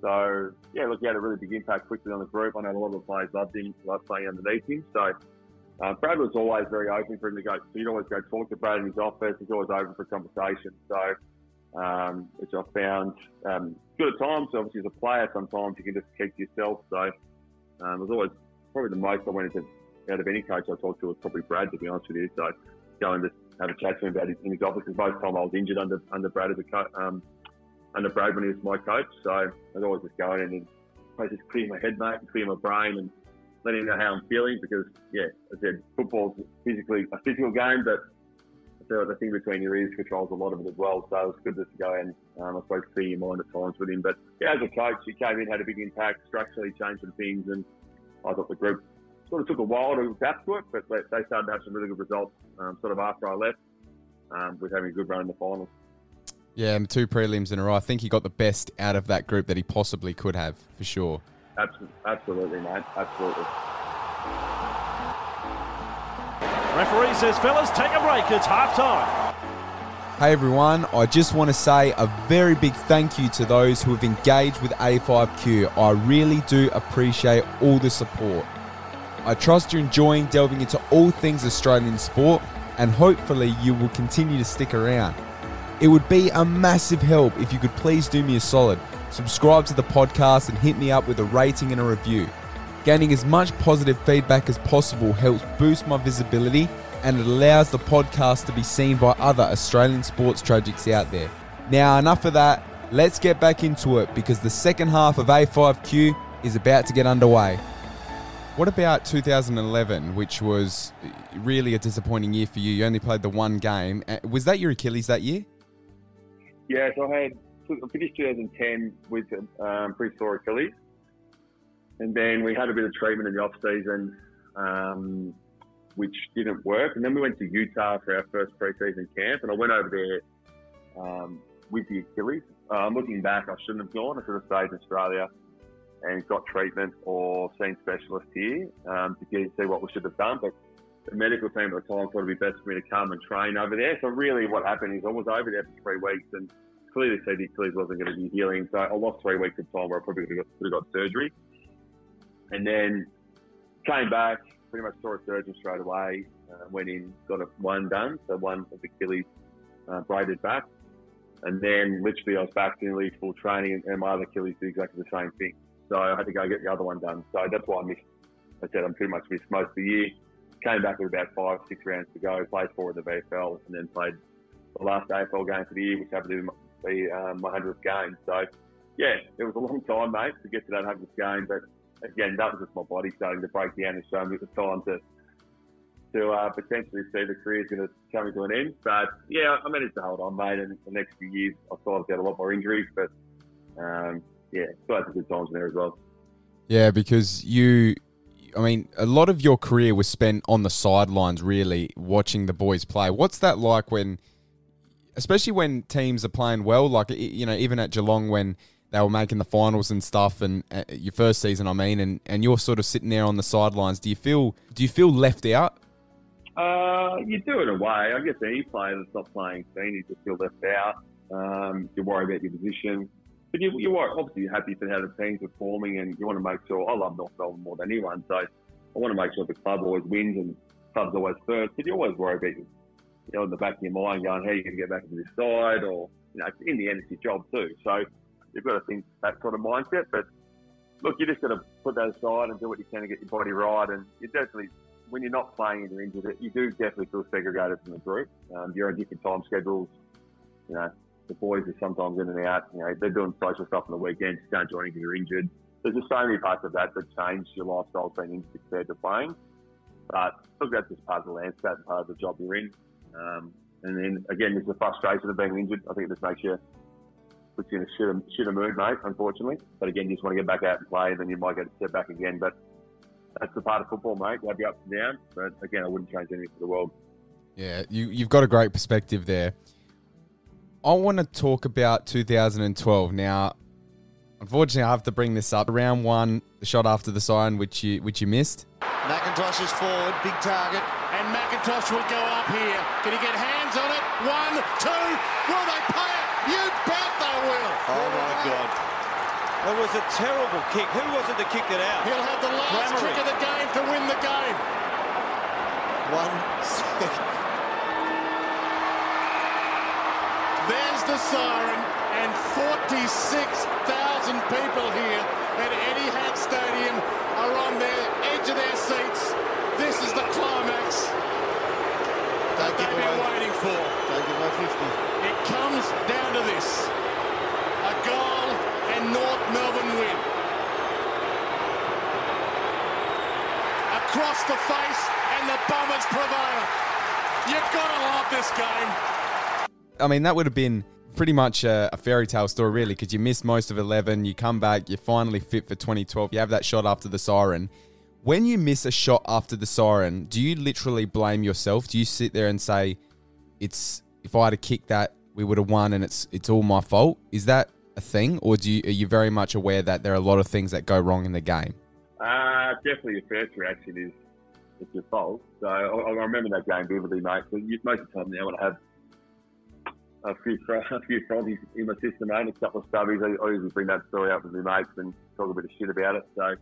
So yeah, look, he had a really big impact quickly on the group. I know a lot of the players loved him, loved playing underneath him. So uh, Brad was always very open for him to go. So you'd always go talk to Brad in his office. He's always open for conversation. So, um, which I found um, good at times. Obviously, as a player, sometimes you can just keep to yourself. So um, it was always probably the most I went into out of any coach I talked to was probably Brad, to be honest with you. So go and have a chat to him about his, in his office. Because most of the time I was injured under under Brad as a um, under Brad when he was my coach. So I'd always just go in and I just clear my head, mate, and clear my brain, and let him know how I'm feeling. Because yeah, I said, football's physically a physical game, but I feel the thing between your ears controls a lot of it as well. So it was good just to go and um, I suppose clear your mind at times with him. But yeah, as a coach, he came in, had a big impact, structurally changed some things, and I thought the group sort of took a while to adapt to it, but they they started to have some really good results um, sort of after I left, um, with having a good run in the finals.
Yeah, and two prelims in a row. I think he got the best out of that group that he possibly could have, for sure.
Absolutely, absolutely, mate, absolutely.
Referee says, fellas, take a break. It's half time.
Hey everyone, I just want to say a very big thank you to those who have engaged with A5Q. I really do appreciate all the support. I trust you're enjoying delving into all things Australian sport, and hopefully you will continue to stick around. It would be a massive help if you could please do me a solid. Subscribe to the podcast and hit me up with a rating and a review. Gaining as much positive feedback as possible helps boost my visibility and it allows the podcast to be seen by other Australian sports tragics out there. Now, enough of that. Let's get back into it because the second half of A5Q is about to get underway. What about 2011, which was really a disappointing year for you? You only played the one game. Uh, Was that your Achilles that year?
Yeah, so I had I finished 2010 with um, pretty sore Achilles, and then we had a bit of treatment in the off season, um, which didn't work. And then we went to Utah for our first preseason camp, and I went over there um, with the Achilles. Um, looking back, I shouldn't have gone. I should have stayed in Australia and got treatment or seen specialists here um, to get, see what we should have done. But the medical team at the time thought it'd be best for me to come and train over there. So really, what happened is I was over there for three weeks, and clearly said the Achilles wasn't going to be healing. So I lost three weeks of time where I probably could have got, could have got surgery, and then came back. Pretty much saw a surgeon straight away. Uh, went in, got a, one done, so one of the Achilles uh, braided back, and then literally I was back nearly full training, and, my other Achilles did exactly the same thing. So I had to go get the other one done. So that's why I missed. I said I'm pretty much missed most of the year. Came back with about five, six rounds to go. Played four in the VFL, and then played the last AFL game for the year, which happened to be my hundredth game. So yeah, it was a long time, mate, to get to that hundredth game. But again, that was just my body starting to break down and show me it was time to to uh, potentially see the career's going to coming to an end. But yeah, I managed to hold on, mate. And the next few years, I thought I'd get a lot more injuries, but um, yeah, still had some good times there as well.
Yeah, because you I mean, a lot of your career was spent on the sidelines, really watching the boys play. What's that like when, especially when teams are playing well? Like you know, even at Geelong when they were making the finals and stuff, and uh, your first season, I mean, and, and you're sort of sitting there on the sidelines. Do you feel do you feel left out?
Uh, you do in a way. I guess any player that's not playing seniors just feel left out. Um, you worry about your position. But you, you are obviously happy for how the team's performing, and you want to make sure. I love North Melbourne more than anyone, so I want to make sure the club always wins and club's always first. But you always worry about you know in the back of your mind going, how are you going to get back into this side, or you know, in the end, it's your job too. So you've got to think that sort of mindset. But look, you just got to put that aside and do what you can to get your body right. And you definitely, when you're not playing and you're injured, you do definitely feel segregated from the group. Um, you're on different time schedules. You know, the boys are sometimes in and out. You know, they're doing social stuff on the weekends. You can't join because you're injured. There's just so many parts of that that change your lifestyle being injured compared to playing. But look, that's just part of the landscape and part of the job you're in. Um, and then again, there's the frustration of being injured. I think it just makes you puts you in a shitter, shitter mood, mate. Unfortunately, but again, you just want to get back out and play. and Then you might get a step back again. But that's the part of football, mate. You have your ups and downs. But again, I wouldn't change anything for the world.
Yeah, you you've got a great perspective there. I want to talk about 2012 now. Unfortunately, I have to bring this up. Round one, the shot after the siren, which you which you missed.
McIntosh is forward, big target.
And McIntosh will go up here. Can he get hands on it? One, two. Will they pay it? You bet they will.
Oh my God. That was a terrible kick. Who was it that kicked it out?
He'll have the last
Crammery.
kick of the game to win the game.
One second.
There's the siren and 46,000 people here at Eddie Etihad Stadium are on their edge of their seats. This is the climax that they've been waiting for.
Don't give away 50.
It comes down to this. And North Melbourne win. Across the face and the Bombers prevail. You've got to love this game.
I mean, that would have been pretty much a, a fairy tale story, really, because you missed most of 11. You come back, you're finally fit for 2012. You have that shot after the siren. When you miss a shot after the siren, do you literally blame yourself? Do you sit there and say, "It's if I had a kick that, we would have won, and it's it's all my fault"? Is that a thing, or do you, are you very much aware that there are a lot of things that go wrong in the game?
Uh, definitely your first reaction is it's your fault. So I, I remember that game vividly, mate. You, most of the time now when I have a few <laughs> a few fronties in my system, and a couple of stubbies, I, I usually bring that story up with my mates and talk a bit of shit about it. So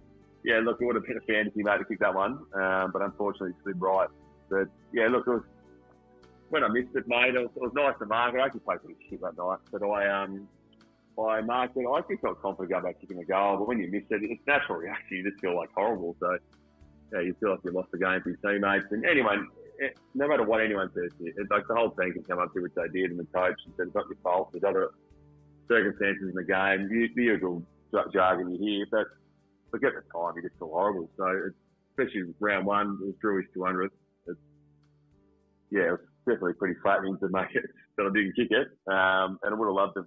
yeah, look, it would have been a fantasy, mate, to kick that one, um, but unfortunately it slid right. But yeah, look, it was when I missed it, mate. It was, it was nice to mark. I actually played pretty shit that night, but I um. I marked it. I actually felt confident going back kicking a goal, but when you miss it, it's natural reaction. You just feel like horrible. So, yeah, you feel like you lost the game for your teammates. And anyway, it, no matter what anyone says, it, like the whole team can come up to which they did, and the coach and said it's not your fault. There's other circumstances in the game, the, the usual jargon you hear. But at the time, you just feel horrible. So, it's, especially round one, it was Drewish 200. It's, yeah, it was definitely pretty flattening to make it that I didn't kick it, um, and I would have loved to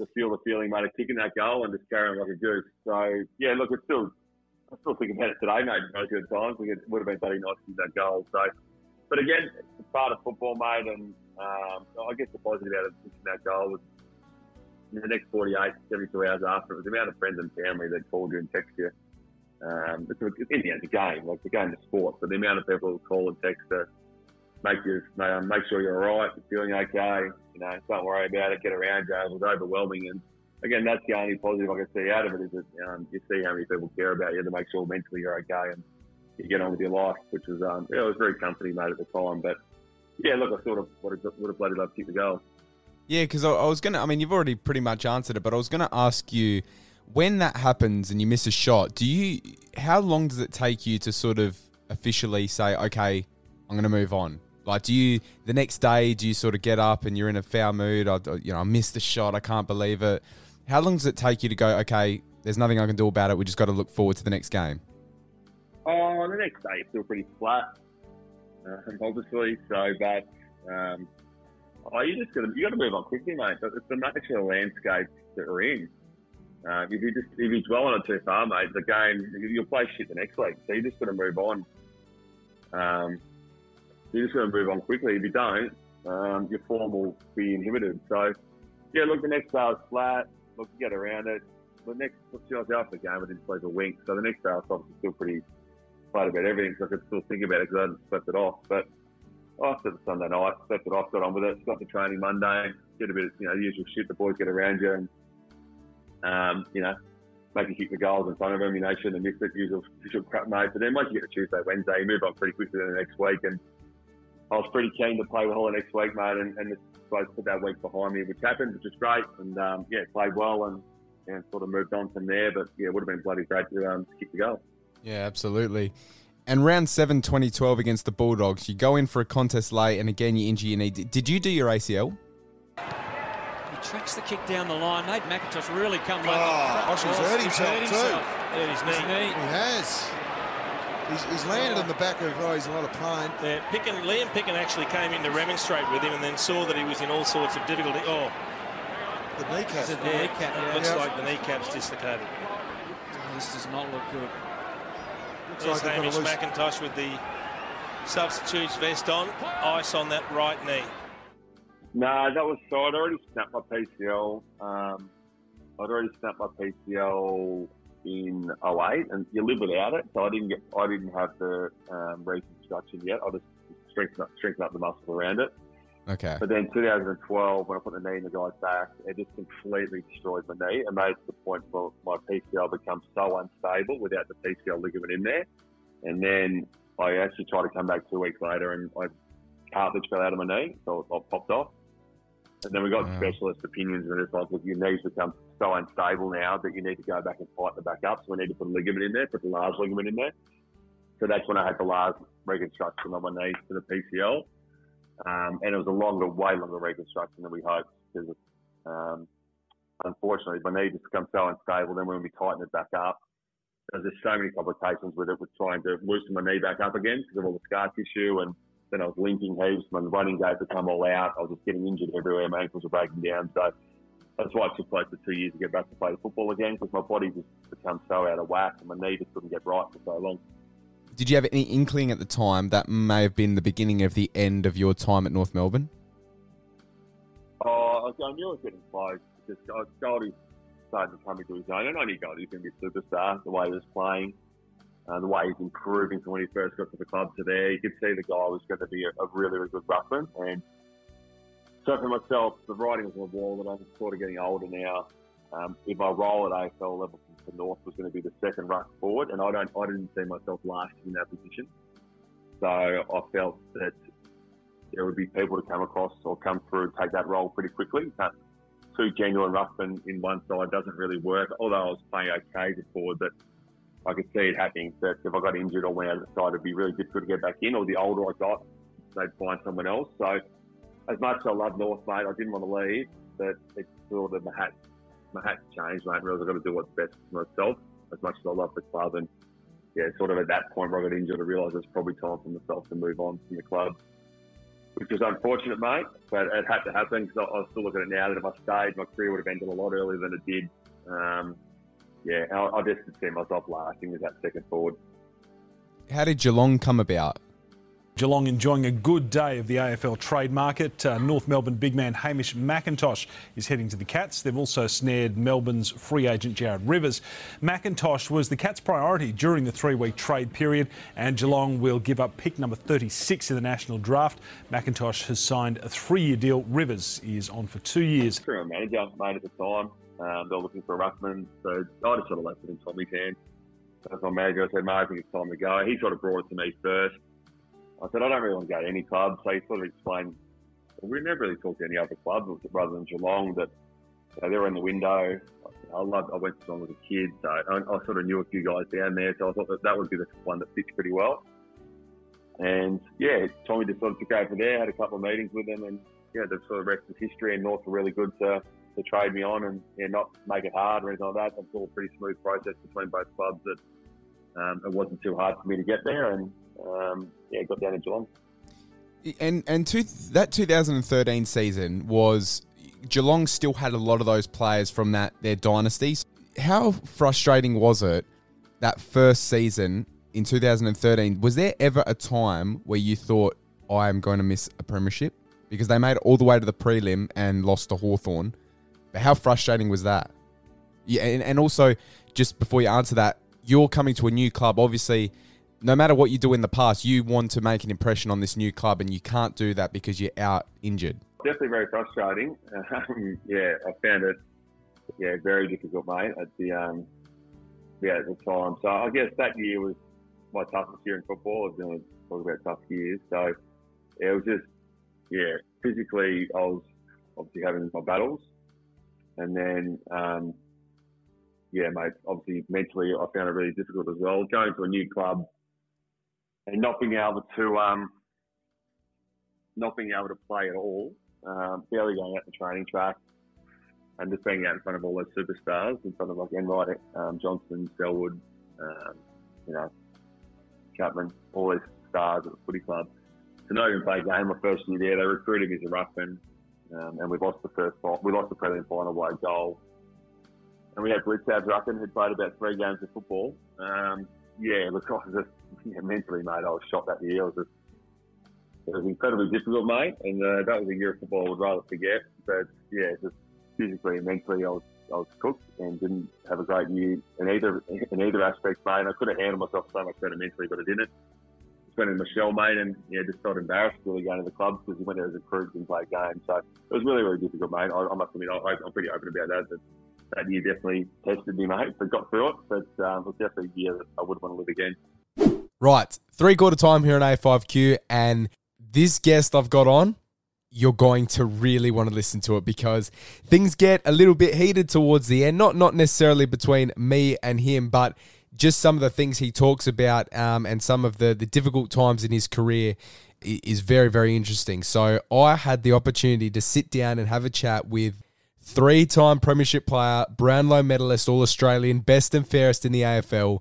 to feel the feeling, mate, of kicking that goal and just carrying like a goose. So yeah, look, it's still I still think about it today, mate. Of the times, it would have been bloody nice to kick that goal. So, but again, it's part of football, mate, and um, I guess the positive out of kicking that goal was in the next 48, 72 hours after, it was the amount of friends and family that called you and text you. Um, it's, it's in the end, it's a game, like the game of sport, but the amount of people who call and text to make you um, make sure you're all right, you're feeling okay, you know, don't worry about it, get around you. It was overwhelming, and again, that's the only positive I can see out of it is that um, you see how many people care about you to make sure mentally you're okay and you get on with your life, which was um, yeah, it was very comforting, mate, at the time. But yeah, look, I sort of would have, would have bloody loved to kick the goal.
Yeah, because I, I was gonna. I mean, you've already pretty much answered it, but I was gonna ask you when that happens and you miss a shot. Do you? How long does it take you to sort of officially say, okay, I'm gonna move on? Like, do you the next day? Do you sort of get up and you're in a foul mood? I, you know, I missed the shot. I can't believe it. How long does it take you to go? Okay, there's nothing I can do about it. We just got to look forward to the next game.
Oh, the next day you feel pretty flat, uh, obviously. So, but um, oh, you just got to you got to move on quickly, mate. It's the nature of the landscape that we're in. Uh, if you just if you dwell on it too far, mate, the game you'll play shit the next week. So you just got to move on. Um, you just going to move on quickly. If you don't, um, your form will be inhibited. So yeah, look, the next day was flat. Look, you get around it. The next, I was after the game, I didn't sleep a wink. So the next day I was obviously still pretty excited about everything. So I could still think about it because I hadn't slept it off. But after the Sunday night, slept it off, got on with it. Got to training Monday. Did a bit of you know the usual shit the boys get around you and um, you know, making kick the goals in front of them. You know, shouldn't have missed it. Usual, usual crap, mate. But then once you get to Tuesday, Wednesday, you move on pretty quickly to the next week. And I was pretty keen to play well the next week, mate. And, and supposed to put that week behind me, which happened, which was great. And um, yeah, played well and, and sort of moved on from there. But yeah, it would have been bloody great to, um, to kick the goal.
Yeah, absolutely. And round 7, 2012 against the Bulldogs, you go in for a contest late and again you injure your knee. Did did you do your ACL?
He tracks the kick down the line. Nate McIntosh really come
Oh,
like
Oshi's hurt himself too.
Hurt his knee.
He has. He's, he's landed on the back of, oh, he's in a lot of pain.
Yeah, Picken, Liam Picken actually came in to remonstrate with him and then saw that he was in all sorts of difficulty. Oh,
The kneecap.
the
Yeah,
kneecap.
yeah.
It looks
Yeah.
like the kneecap's dislocated.
Oh, this does not look good.
Looks
There's
like they've got
Hamish
a loose-
McIntosh with the substitutes vest on, ice on that right knee.
No, that was so. I'd already snapped my PCL. Um, I'd already snapped my PCL in 08, and you live without it. So I didn't get. I didn't have the um, reconstruction yet. I just strengthened up, strengthened up the muscle around it.
Okay.
But then 2012, when I put the knee in the guy's back, it just completely destroyed my knee and made the point where my PCL becomes so unstable without the PCL ligament in there. And then I actually tried to come back two weeks later and I cartilage fell out of my knee, so it popped off. And then we got
Wow.
specialist opinions and it's like, look, your knees become so unstable now that you need to go back and tighten it back up. So we need to put a ligament in there, put the large ligament in there. So that's when I had the large reconstruction on my knee for the PCL. Um, and it was a longer, way longer reconstruction than we hoped because, um, unfortunately, my knee just becomes so unstable. Then when we tighten it back up, there's just so many complications with it with trying to loosen my knee back up again because of all the scar tissue. And then I was linking heaps. My running gait become all out. I was just getting injured everywhere. My ankles were breaking down. So that's why it took close to two years to get back to play football again because my body just become so out of whack and my knee just couldn't get right for so long.
Did you have any inkling at the time that may have been the beginning of the end of your time at North Melbourne?
Oh, I knew I was getting close because Gold- Goldie's starting to come into his own. And I knew Goldie was going to be a superstar, the way he was playing, uh, the way he's improving from when he first got to the club to there. You could see the guy was going to be a, a really, really good ruckman. And so for myself, the writing was on the wall that I'm sort of getting older now. Um, if my role at AFL level for North was going to be the second ruck forward, and I don't, I didn't see myself lasting in that position. So I felt that there would be people to come across or come through and take that role pretty quickly. But two genuine ruckmen in one side doesn't really work. Although I was playing okay before, but I could see it happening that if I got injured or went out of the side, it'd be really difficult to get back in. Or the older I got, they'd find someone else. So as much as I love North, mate, I didn't want to leave, but it's sort of my hat, my hat changed, mate. I realised I've got to do what's best for myself as much as I love the club. And yeah, sort of at that point where I got injured, I realised it's probably time for myself to move on from the club which was unfortunate, mate. But it had to happen because I, I still look at it now that if I stayed, my career would have ended a lot earlier than it did. Um, yeah, I, I just see myself lasting as that second forward.
How did Geelong come about?
Geelong enjoying a good day of the AFL trade market. Uh, North Melbourne big man Hamish McIntosh is heading to the Cats. They've also snared Melbourne's free agent Jared Rivers. McIntosh was the Cats' priority during the three week trade period, and Geelong will give up pick number 36 in the national draft. McIntosh has signed a three year deal. Rivers is on for two years.
A manager, mate, at the time. Um, they were looking for a ruckman, so I just sort of left it in Tommy's hands. As my manager, I said, mate, I think it's time to go. He sort of brought it to me first. I said, I don't really want to go to any club. So he sort of explained, we never really talked to any other club rather than Geelong, that you know, they were in the window. I loved, I went to Geelong as a kid, so I, I sort of knew a few guys down there. So I thought that that would be the one that fits pretty well. And yeah, Tommy just sort of took over there, had a couple of meetings with them, and yeah, the sort of rest is history. And North were really good to, to trade me on and yeah, not make it hard or anything like that. It's all a pretty smooth process between both clubs that um, it wasn't too hard for me to get there. And um, yeah, got down to Geelong.
And and that 2013 season was Geelong still had a lot of those players from that their dynasties. how frustrating was it that first season in 2013? Was there ever a time where you thought I am going to miss a premiership because they made it all the way to the prelim and lost to Hawthorn? But how frustrating was that? Yeah, and, and also just before you answer that, you're coming to a new club. Obviously, no matter what you do in the past, you want to make an impression on this new club, and you can't do that because you're out injured.
Definitely very frustrating. <laughs> Um, yeah, I found it yeah very difficult, mate. At the um, yeah at the time, so I guess that year was my toughest year in football. I've been talk about tough years, so yeah, it was just yeah physically I was obviously having my battles, and then um, yeah, mate. Obviously mentally I found it really difficult as well. Going to a new club and not being able to um, not being able to play at all, um, barely going out the training track, and just being out in front of all those superstars, in front of like Enright, um, Johnson, Selwood, um, you know, Chapman, all these stars at the footy club. To not even play a game my first year there, they recruited me as a ruckman, um, and we lost the first fi- we lost the prelim final by a goal. And we had Blicavs Rucken, who played about three games of football. Yeah, look, I was just yeah, mentally, mate, I was shot that year. It was just it was incredibly difficult, mate, and uh, that was a year of football I would rather forget. But yeah, just physically and mentally, I was I was cooked and didn't have a great year in either in either aspect, mate. I could have handled myself so much better mentally, but I didn't. Just went in Michelle, mate, and yeah, just felt embarrassed really going to the club because we went there as a crew and played games. So it was really really difficult, mate. I, I must admit, I, I'm pretty open about that. That that year definitely tested me, mate. But got through it. But um, it was definitely a year that I would want to live again.
Right, three quarter time here on A5Q, and this guest I've got on, you're going to really want to listen to it because things get a little bit heated towards the end. Not not necessarily between me and him, but just some of the things he talks about um, and some of the the difficult times in his career is very very interesting. So I had the opportunity to sit down and have a chat with three-time premiership player, Brownlow medalist, All Australian, best and fairest in the AFL,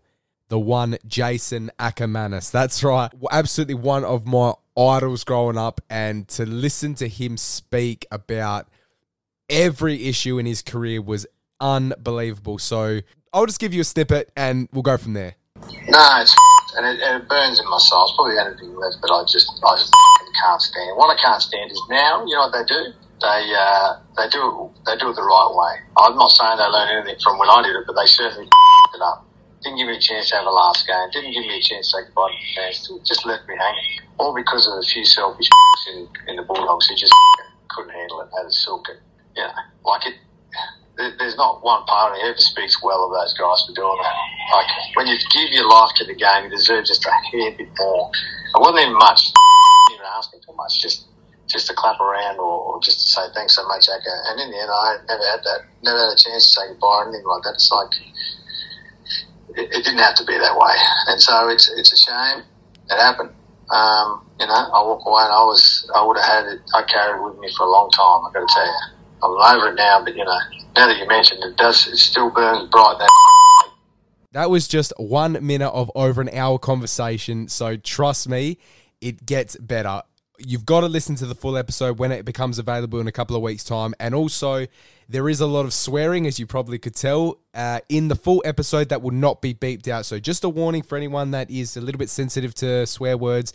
the one Jason Akermanis. That's right. Absolutely one of my idols growing up. And to listen to him speak about every issue in his career was unbelievable. So I'll just give you a snippet and we'll go from there.
No, it's and it, and it burns in my soul. It's probably anything left, but I just I can't stand. What I can't stand is now. You know what they do? They uh, they do it they do it the right way. I'm not saying they learned anything from when I did it, but they certainly <laughs> it up. Didn't give me a chance to have a last game. Didn't give me a chance to say goodbye to fans. Just left me hanging. All because of a few selfish <laughs> in, in the Bulldogs who just <laughs> couldn't handle it. Had a silk it. You know, like it. There's not one party who ever speaks well of those guys for doing that. Like when you give your life to the game, you deserve just a hair bit more. It wasn't even much. Even asking for much. Just just to clap around or, or just to say thanks so much, Aka. And in the end, I never had that. Never had a chance to say goodbye or anything like that. It's like it, it didn't have to be that way, and so it's it's a shame it happened. Um, you know, I walk away and I was I would have had it. I carried it with me for a long time. I got to tell you, I'm over it now. But you know, now that you mentioned it, does it still burns bright? That <laughs>
That was just one minute of over an hour conversation. So trust me, it gets better. You've got to listen to the full episode when it becomes available in a couple of weeks' time. And also, there is a lot of swearing, as you probably could tell, uh, in the full episode that will not be beeped out. So, just a warning for anyone that is a little bit sensitive to swear words,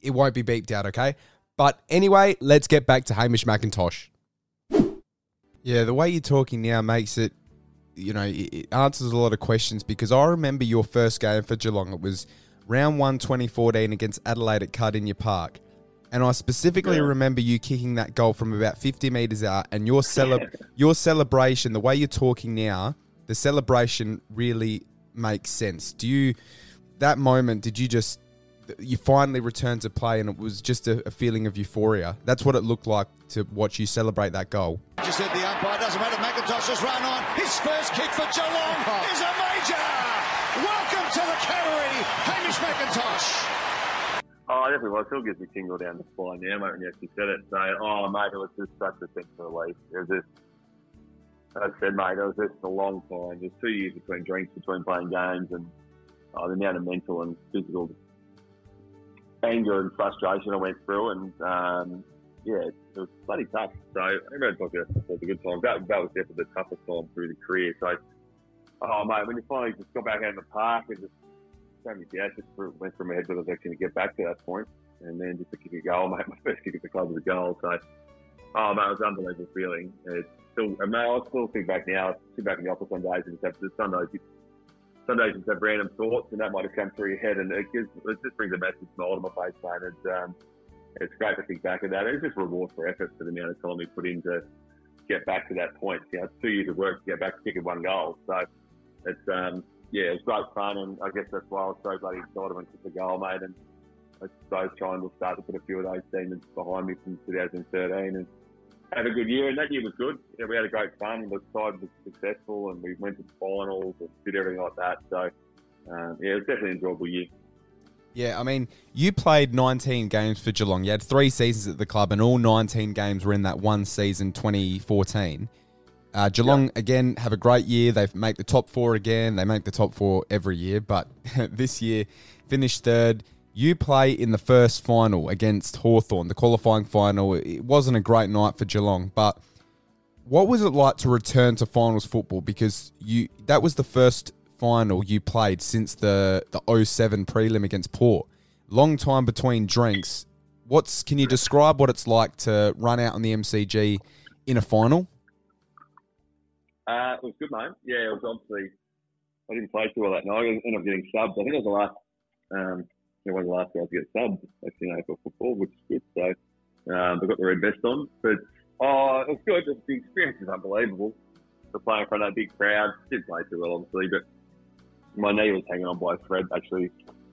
it won't be beeped out, okay? But anyway, let's get back to Hamish McIntosh.
Yeah, the way you're talking now makes it, you know, it, answers a lot of questions because I remember your first game for Geelong. It was round one, 2014 against Adelaide at Kardinia Park. And I specifically remember you kicking that goal from about 50 metres out and your <laughs> cele- your celebration, the way you're talking now, the celebration really makes sense. Do you, that moment, did you just, you finally returned to play and it was just a, a feeling of euphoria? That's what it looked like to watch you celebrate that goal.
Just said the umpire doesn't matter. McIntosh has run on. His first kick for Geelong oh. is a major. Welcome to the Cattery, Hamish McIntosh.
Oh, definitely was. Still gives me tingle down the spine now, mate, when you actually said it. So, oh, mate, it was just such a sense of relief. It was just, as I said, mate, it was just a long time. There's two years between drinks, between playing games, and oh, the amount of mental and physical anger and frustration I went through. And, um, yeah, it was bloody tough. So, everyone talks about it, it's a good time. That, that was definitely the toughest time through the career. So, Oh mate, when you finally just got back out in the park and just so many doubts just through- went through my head whether I was actually going to get back to that point, and then just to kick a goal, <laughs> mate. My first kick at the club was a goal, so oh mate, it was an unbelievable feeling. It's still, and mate, I still think back now, I sit back in the office some days and just have some days, you- some days you just have random thoughts, and that might have come through your head, and it gives, it just brings a massive smile to my face, mate. It's um, it's great to think back at that. It's just reward for effort for the amount of time we put in to get back to that point. You know, two years of work to get back to kicking one goal. So it's um, yeah, it was great fun, and I guess that's why I was so bloody excited when I kicked the goal, mate. And I suppose trying to start to put a few of those demons behind me from 2013 and have a good year. And that year was good. Yeah, we had a great fun. The side was successful, and we went to the finals and did everything like that. So um, yeah, it was definitely an enjoyable year.
Yeah, I mean, you played 19 games for Geelong. You had three seasons at the club, and all 19 games were in that one season, 2014. Uh, Geelong again have a great year. They make the top four again. They make the top four every year, but <laughs> this year finished third. You play in the first final against Hawthorn, the qualifying final. It wasn't a great night for Geelong, but what was it like to return to finals football? Because you that was the first final you played since the the 07 prelim against Port. Long time between drinks. What's can you describe what it's like to run out on the MCG in a final?
Uh, it was good, mate. Yeah, it was obviously. I didn't play too well that night. I ended up getting subbed. I think I was the last. Um, it was the last guys to get subbed actually in AFL football, which is good. So um, I got the red vest on, but oh, it was good. The experience is unbelievable. To play in front of that big crowd, didn't play too well, obviously, but my knee was hanging on by a thread actually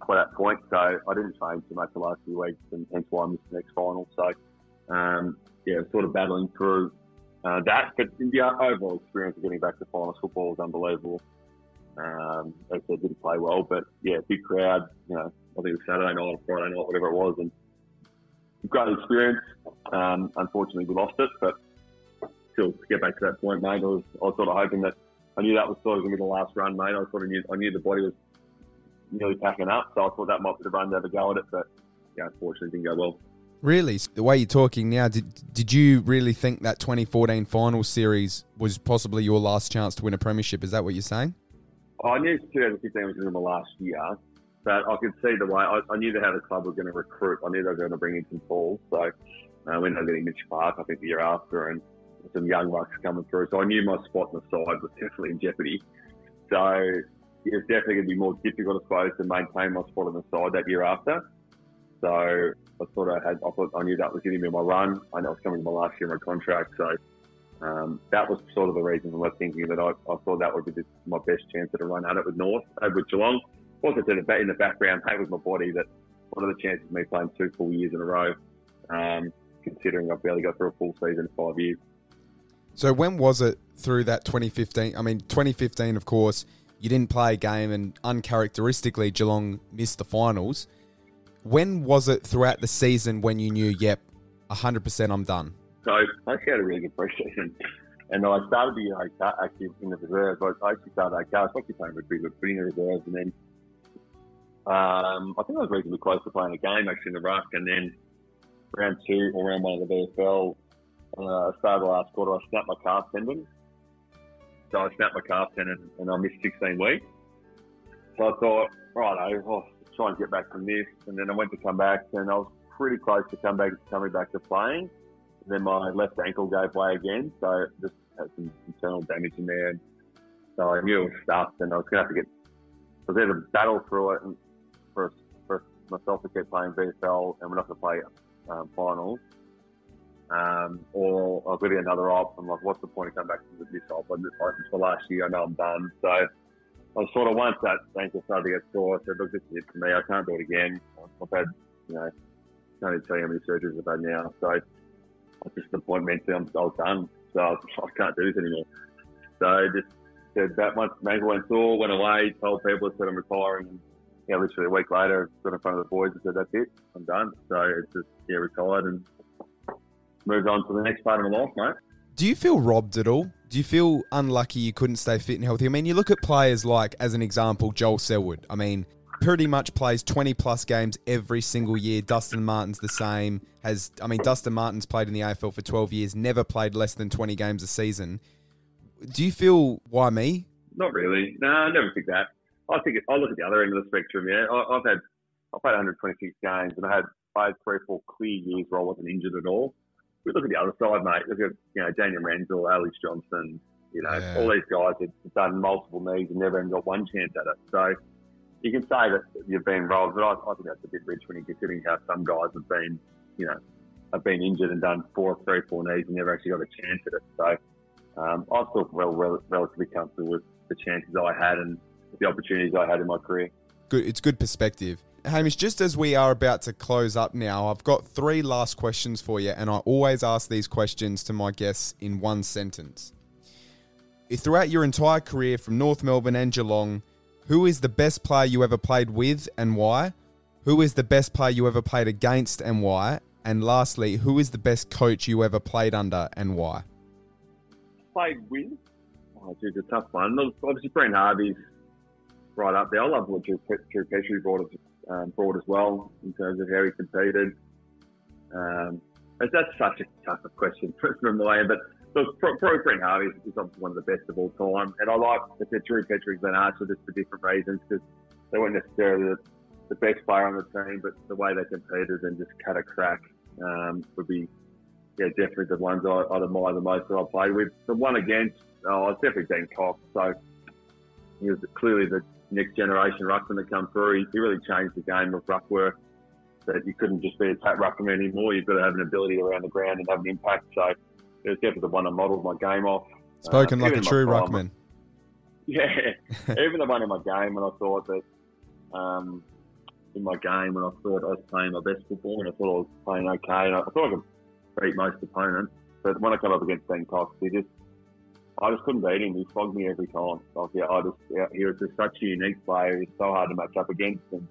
by that point, so I didn't train too much the last few weeks, and hence why I missed the next final. So um, yeah, sort of battling through uh, that. But the overall experience of getting back to finals football was unbelievable. Um, as I said, didn't play well, but yeah, big crowd. You know, I think it was Saturday night or Friday night, whatever it was, and great experience. Um, unfortunately, we lost it, but still, to get back to that point, mate, I was, I was sort of hoping that I knew that was sort of going to be the last run, mate. I sort of knew I knew the body was nearly packing up, so I thought that might be the run to have a go at it, but yeah, unfortunately, didn't go well.
Really, the way you're talking now, did did you really think that 2014 final series was possibly your last chance to win a premiership? Is that what you're saying?
I knew 2015 was going to be my last year, but I could see the way I, I knew that how the club was going to recruit. I knew they were going to bring in some balls, so uh, we ended up getting Mitch Clark, I think, the year after, and some young bucks coming through. So I knew my spot on the side was definitely in jeopardy. So it was definitely going to be more difficult, I suppose, to maintain my spot on the side that year after. So I sort of had, I thought I knew that was giving me my run. I know it was coming to my last year of my contract, so um, that was sort of the reason I was thinking that I, I thought that would be the, my best chance at a run at it with North, uh, with Geelong. Also, said in the background, hey, with my body, that what are the chances of me playing two full years in a row, um, considering I've barely got through a full season in five years.
So when was it through that 2015? I mean, 2015, of course, you didn't play a game, and uncharacteristically, Geelong missed the finals. When was it throughout the season when you knew, yep, 100% I'm done?
So I actually had a really good preseason. And I started the year actually in the reserves. I actually started okay. I was actually playing good, pretty in the reserves. And then um, I think I was reasonably close to playing a game actually in the ruck. And then round two or round one of the VFL, uh, started the last quarter, I snapped my calf tendon. So I snapped my calf tendon and I missed 16 weeks. So I thought, right, I'll try and get back from this. And then I went to come back and I was pretty close to come back, coming back to playing. then my left ankle gave way again. So just had some internal damage in there. So I knew it was stuffed and I was going to have to get, I was to battle through it and for, for myself to keep playing VFL and we're not going to play um, finals. Um, or I've got to get another op. I'm like, what's the point of coming back to this op? I'm just like, for last year, I know I'm done. So I was sort of once that ankle started to get sore, I said, look, this is it for me. I can't do it again. I've had, you know, can't even tell you how many surgeries I've had now. So at just the point mentally, I'm, I was done. So I, <laughs> I can't do this anymore. So just said that my ankle went sore, went away, told people said I'm retiring. And, yeah, literally a week later, got in front of the boys and said, that's it, I'm done. So it's just, yeah, retired and moved on to the next part of my life, mate.
Do you feel robbed at all? Do you feel unlucky you couldn't stay fit and healthy? I mean, you look at players like, as an example, Joel Selwood. I mean, pretty much plays 20 plus games every single year. Dustin Martin's the same. Has I mean, Dustin Martin's played in the AFL for 12 years, never played less than 20 games a season. Do you feel why me?
not really. No, I never think that. I think I look at the other end of the spectrum. Yeah, I, I've had I've played 126 games and I had I had three four clear years where I wasn't injured at all. We look at the other side, mate. Look at you know Daniel Menzel, Alex Johnson. You know
Yeah.
all these guys have done multiple knees and never even got one chance at it. So you can say that you've been rolled, but I, I think that's a bit rich when you're considering how some guys have been, you know, have been injured and done four, three, four knees and never actually got a chance at it. So um, I feel well, rel- relatively comfortable with the chances I had and the opportunities I had in my career.
Good. It's good perspective. Hamish, just as we are about to close up now, I've got three last questions for you, and I always ask these questions to my guests in one sentence. Throughout your entire career from North Melbourne and Geelong, who is the best player you ever played with and why? Who is the best player you ever played against and why? And lastly, who is the best coach you ever played under and why?
Played with? Oh, it's a tough one. Obviously, Brent Harvey's right up there. I love what Drew Petrie brought, us- um, brought as well in terms of how he competed. Um, that's such a tough question <laughs> from the way. But look, pro, pro Harvey is obviously one of the best of all time. And I like the Drew Petrie's been asked for this for different reasons because they weren't necessarily the, the best player on the team, but the way they competed and just cut a crack um, would be yeah, definitely the ones I, I'd admire the most that I played with. The one against, oh, it's definitely Dean Cox. So he was clearly the next generation ruckman that come through. He, he really changed the game of ruck work. That you couldn't just be a tap ruckman anymore. You've got to have an ability around the ground and have an impact. So it was definitely the one I modelled my game off.
Spoken
Uh,
like a
even in my
true
prime,
ruckman. <laughs>
yeah, even the one in my game when I thought that um, in my game when I thought I was playing my best football and I thought I was playing okay and I thought I could beat most opponents, but when I come up against Dean Cox, he just I just couldn't beat him. He flogged me every time. Like, yeah, I just yeah, he was just such a unique player. He's so hard to match up against. And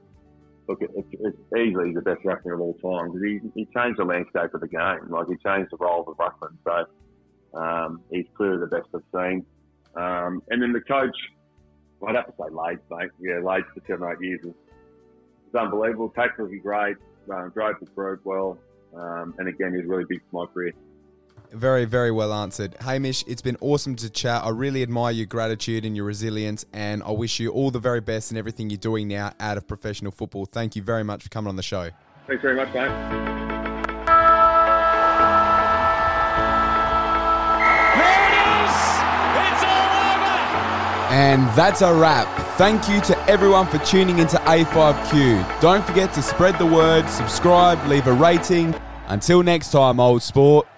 look, it, it's, it's easily the best ruckman of all time because he, he changed the landscape of the game. Like he changed the role of the ruckman. So um, he's clearly the best I've seen. Um, and then the coach, I'd have to say Lades, mate. Yeah, Lades for seven eight years is unbelievable. Tactically great, um, drove the group well, um, and again, he's really big for my career.
Very, very well answered. Hamish, it's been awesome to chat. I really admire your gratitude and your resilience, and I wish you all the very best in everything you're doing now out of professional football. Thank you very much for coming on the show.
Thanks very much, mate.
It's all over.
And that's a wrap. Thank you to everyone for tuning into A5Q. Don't forget to spread the word, subscribe, leave a rating. Until next time, old sport.